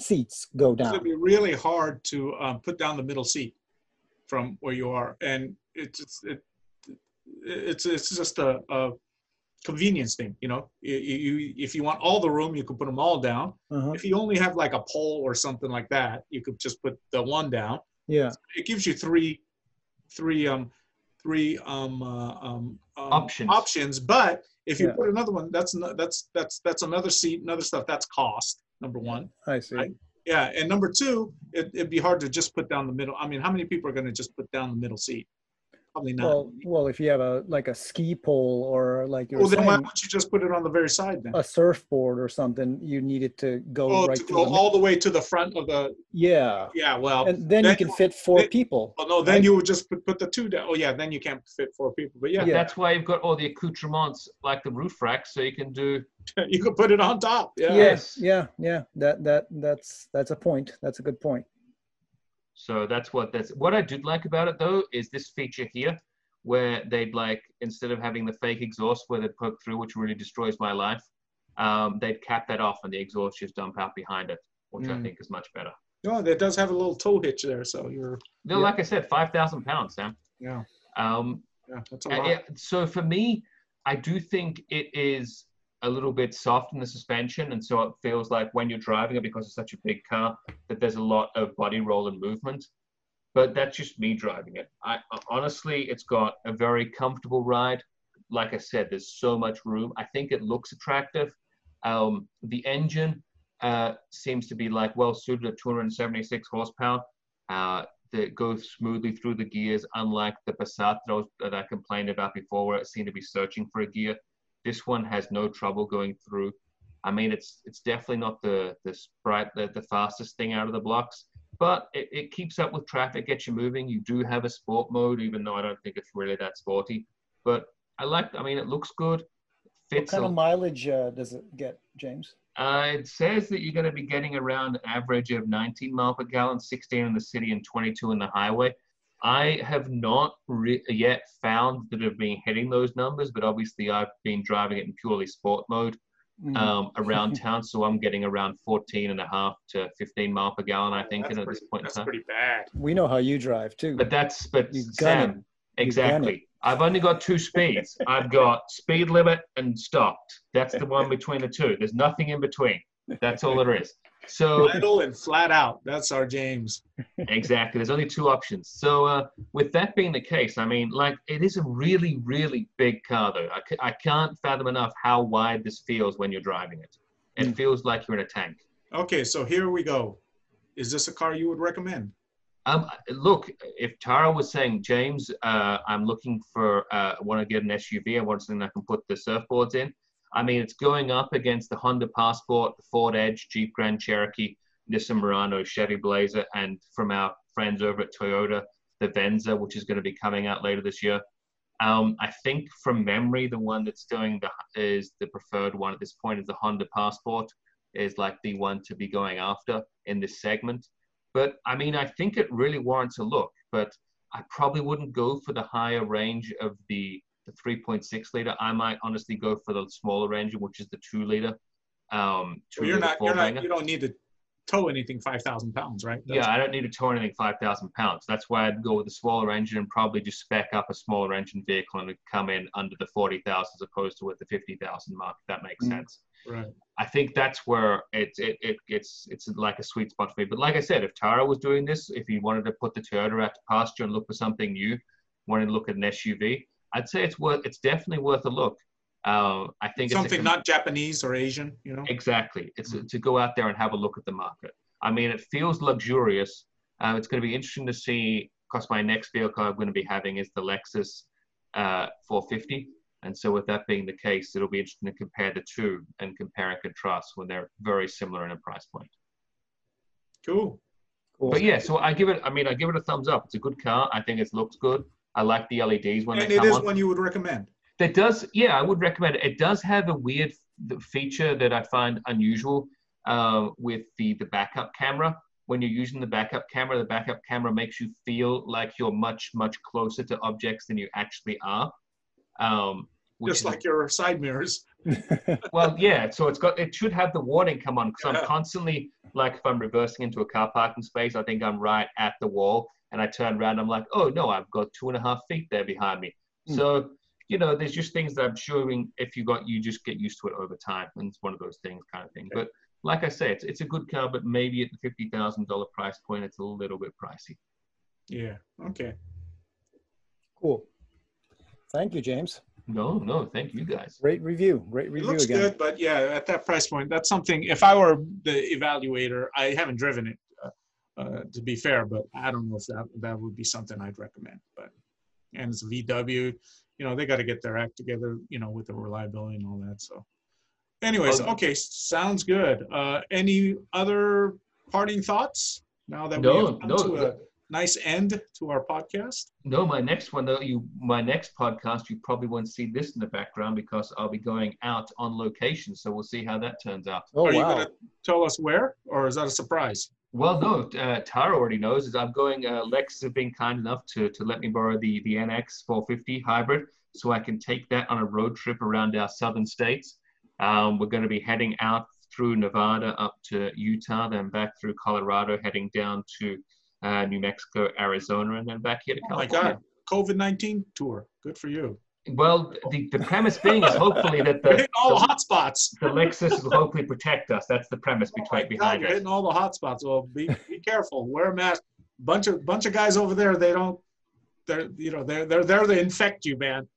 seats go down? It's gonna be really hard to um, put down the middle seat from where you are, and it's it's it, it's it's just a, a convenience thing, you know. You, you if you want all the room, you could put them all down. Uh-huh. If you only have like a pole or something like that, you could just put the one down. Yeah. It gives you three three um three um, uh, um, um Options. options. But if you Yeah. put another one, that's no- that's that's that's another seat, another stuff. That's cost. Number one. I see. Right. Yeah, and number two, it, it'd be hard to just put down the middle. I mean, how many people are going to just put down the middle seat? Probably not. Well, well, if you have a like a ski pole or like you're well, then why don't you just put it on the very side then? a surfboard or something, you need it to go Oh, right to go the all the way to the front of the. Yeah, Yeah, well, and then you can fit four then- people. well, no, then right? you would just put, put the two down. Oh, yeah, then you can't fit four people. But yeah, Yeah. That's why you've got all the accoutrements like the roof rack, so you can do. you could put it on top. Yeah. Yes, yeah, yeah. That that that's that's a point. That's a good point. So that's what that's. What I did like about it though is this feature here, where they'd like instead of having the fake exhaust where they poke through, which really destroys my life, um, they'd cap that off and the exhaust just dump out behind it, which I Mm. think is much better. No, it does have a little toe hitch there, so you're. No, Yeah. like I said, five thousand pounds, Sam. Yeah, Um, yeah, that's a Uh, lot. yeah, so for me, I do think it is a little bit soft in the suspension, and so it feels like when you're driving it because it's such a big car that there's a lot of body roll and movement. But that's just me driving it. I honestly, it's got a very comfortable ride. Like I said, there's so much room. I think it looks attractive. Um, the engine uh, seems to be like well suited at 276 horsepower. Uh, that goes smoothly through the gears, unlike the Passat that I, was, that I complained about before, where it seemed to be searching for a gear. This one has no trouble going through. I mean, it's it's definitely not the the sprite the, the fastest thing out of the blocks, but it, it keeps up with traffic, gets you moving. You do have a sport mode, even though I don't think it's really that sporty. But I like. I mean, it looks good. What Fits. kind a- of mileage uh, does it get, James? uh, it says that you're going to be getting around an average of 19 mile per gallon, 16 in the city and 22 in the highway. I have not re- yet found that I've been hitting those numbers, but obviously I've been driving it in purely sport mode Mm. um, around town, so I'm getting around 14 and a half to 15 mile per gallon, I think, that's and at pretty, this point in that's time. pretty bad. we know how you drive too. But that's but You Sam, it. You gun exactly. I've only got two speeds. I've got speed limit and stopped. That's the one between the two. There's nothing in between. That's all there is. So Idle and flat out. That's our James. exactly, there's only two options. So uh, with that being the case, I mean, like it is a really, really big car though. I, I can't fathom enough how wide this feels when you're driving it. It Mm. feels like you're in a tank. Okay, so here we go. Is this a car you would recommend? Um, look, if Taro was saying, James, uh, I'm looking for, uh, want to get an SUV, I want something I can put the surfboards in. I mean, it's going up against the Honda Passport, the Ford Edge, Jeep Grand Cherokee, Nissan Murano, Chevy Blazer, and from our friends over at Toyota, the Venza, which is going to be coming out later this year. Um, I think from memory, the one that's doing the is the preferred one at this point is the Honda Passport is like the one to be going after in this segment. But I mean, I think it really warrants a look. But I probably wouldn't go for the higher range of the the 3.6 liter. I might honestly go for the smaller engine, which is the two liter. Um, two Well, you're liter not, you're four-banger. not, you don't need to tow anything 5,000 pounds, right? Yeah, I don't need to tow anything 5,000 pounds. That's why I'd go with a smaller engine and probably just spec up a smaller engine vehicle and it'd come in under the 40,000 as opposed to with the 50,000 mark. If that makes Mm. sense. Right. I think that's where it's it, it it's it's like a sweet spot for me. But like I said, if Taro was doing this, if he wanted to put the Toyota out to pasture and look for something new, wanted to look at an SUV, I'd say it's worth it's definitely worth a look. Uh, I think it's a Something com- not Japanese or Asian, you know? Exactly. It's to go out there and have a look at the market. I mean, it feels luxurious. Uh, it's going to be interesting to see. Because my next vehicle I'm going to be having is the Lexus uh, 450, and so with that being the case, it'll be interesting to compare the two and compare and contrast when they're very similar in a price point. Cool. Cool. But yeah, so I give it. I mean, I give it a thumbs up. It's a good car. I think it looks good. I like the LEDs when And they it come is on. one you would recommend. That does, yeah, I would recommend it. It does have a weird feature that I find unusual uh, with the the backup camera. When you're using the backup camera, the backup camera makes you feel like you're much much closer to objects than you actually are. Um, Just is- like your side mirrors. Well, yeah. So it's got it should have the warning come on because Yeah. I'm constantly like if I'm reversing into a car parking space, I think I'm right at the wall, and I turn around, I'm like, oh no, I've got two and a half feet there behind me. Hmm. So you know, there's just things that I'm showing. If you got, you just get used to it over time, and it's one of those things, kind of thing. Okay. But like I say, it's it's a good car, but maybe at the fifty thousand dollar price point, it's a little bit pricey. Yeah. Okay. cool. Thank you, James. No, no, thank you guys. Great review. Great It review looks again. good, but yeah, at that price point, that's something. If I were the evaluator, I haven't driven it, uh, uh, to be fair, but I don't know if that that would be something I'd recommend. But and it's VW, you know, they got to get their act together, you know, with the reliability and all that. So, anyways, Oh. okay, sounds good. Uh, any other parting thoughts? Now that No, we've come no, to a nice end to our podcast. No, my next one though, you my next podcast, you probably won't see this in the background because I'll be going out on location. So we'll see how that turns out. Oh Are you gonna tell us where, or is that a surprise? Well, no, uh, Taro already knows. Is I'm going. Uh, Lex have been kind enough to to let me borrow the the NX 450 hybrid, so I can take that on a road trip around our southern states. Um, we're going to be heading out through Nevada up to Utah, then back through Colorado, heading down to uh, New Mexico, Arizona, and then back here to Oh my God, COVID nineteen tour. Good for you. Well, the, the premise being is hopefully that the, hitting all the the, hot spots. the Lexus will hopefully protect us. That's the premise Oh my between, behind you're it. hitting all the hot spots. Well, be be careful. Wear a mask. Bunch of bunch of guys over there. They don't. They're you know they're they're there to infect you, man.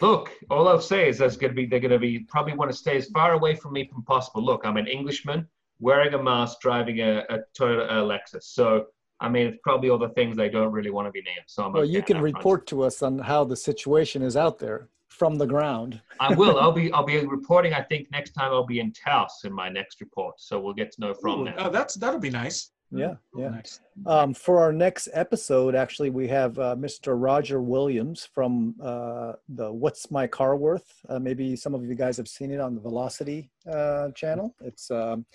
Look, all I'll say is there's going to be they're going to be probably want to stay as far away from me from possible. Look, I'm an Englishman wearing a mask, driving a, a Toyota uh, Lexus. So I mean, it's probably all the things they don't really want to be named. So I'm Well, okay you can that front. report to us on how the situation is out there from the ground. I will. I'll be. I'll be reporting. I think next time I'll be in Taos in my next report. So we'll get to know from Ooh, there. oh, that's that'll be nice. Yeah, yeah. Nice. Um, for our next episode, actually, we have uh, Mr. Roger Williams from uh, the What's My Car Worth. Uh, maybe some of you guys have seen it on the Velocity uh, channel. It's um,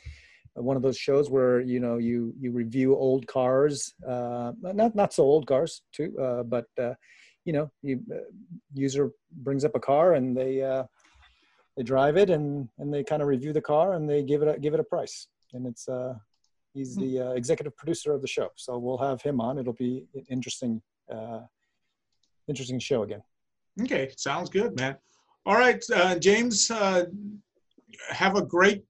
one of those shows where you know you you review old cars, uh, not not so old cars too, uh, but uh, you know, you uh, user brings up a car and they uh, they drive it and and they kind of review the car and they give it a, give it a price, and it's uh, He's the uh, executive producer of the show, so we'll have him on. It'll be an interesting, uh, interesting show again. Okay, sounds good, man. All right, uh, James. Uh, have a great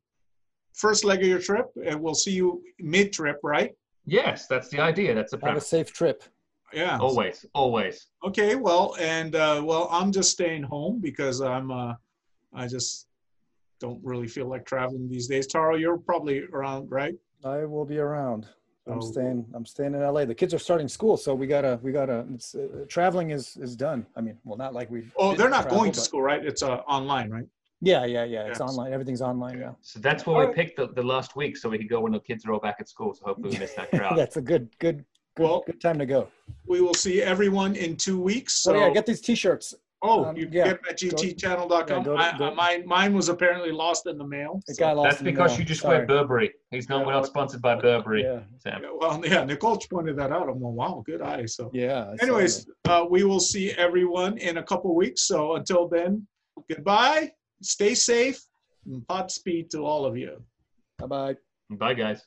first leg of your trip, and we'll see you mid-trip, right? Yes, that's the idea. That's the Have a safe trip. Yeah. Always, always. Okay, well, and uh, well, I'm just staying home because I'm uh, I just don't really feel like traveling these days. Taro, you're probably around, right? I will be around. I'm So- staying. I'm staying in LA. The kids are starting school, so we gotta. We gotta. It's uh, traveling is is done. I mean, well, not like we've. Oh, they're not travel, going to school, right? It's uh, online, right? Yeah, yeah, yeah. It's Yes. online. Everything's online now. So that's why we picked the, the last week so we could go when the kids are all back at school. So hopefully we miss that crowd. That's a good, good, good, Well- good time to go. We will see everyone in two weeks. So So, yeah, get these T-shirts. oh, um, you yeah. get them at gtchannel.com. Yeah, go go- mine, mine was apparently lost in the mail. It so- got lost. That's in the because mail. you just Sorry. wear Burberry. He's not, we're not sponsored by Burberry. Yeah, Sam. Yeah, Well, yeah, Nicole pointed that out. I'm like, wow, good eye. So, yeah. Anyways, uh, we will see everyone in a couple weeks. So until then, goodbye, stay safe, and pot speed to all of you. Bye bye. Bye, guys.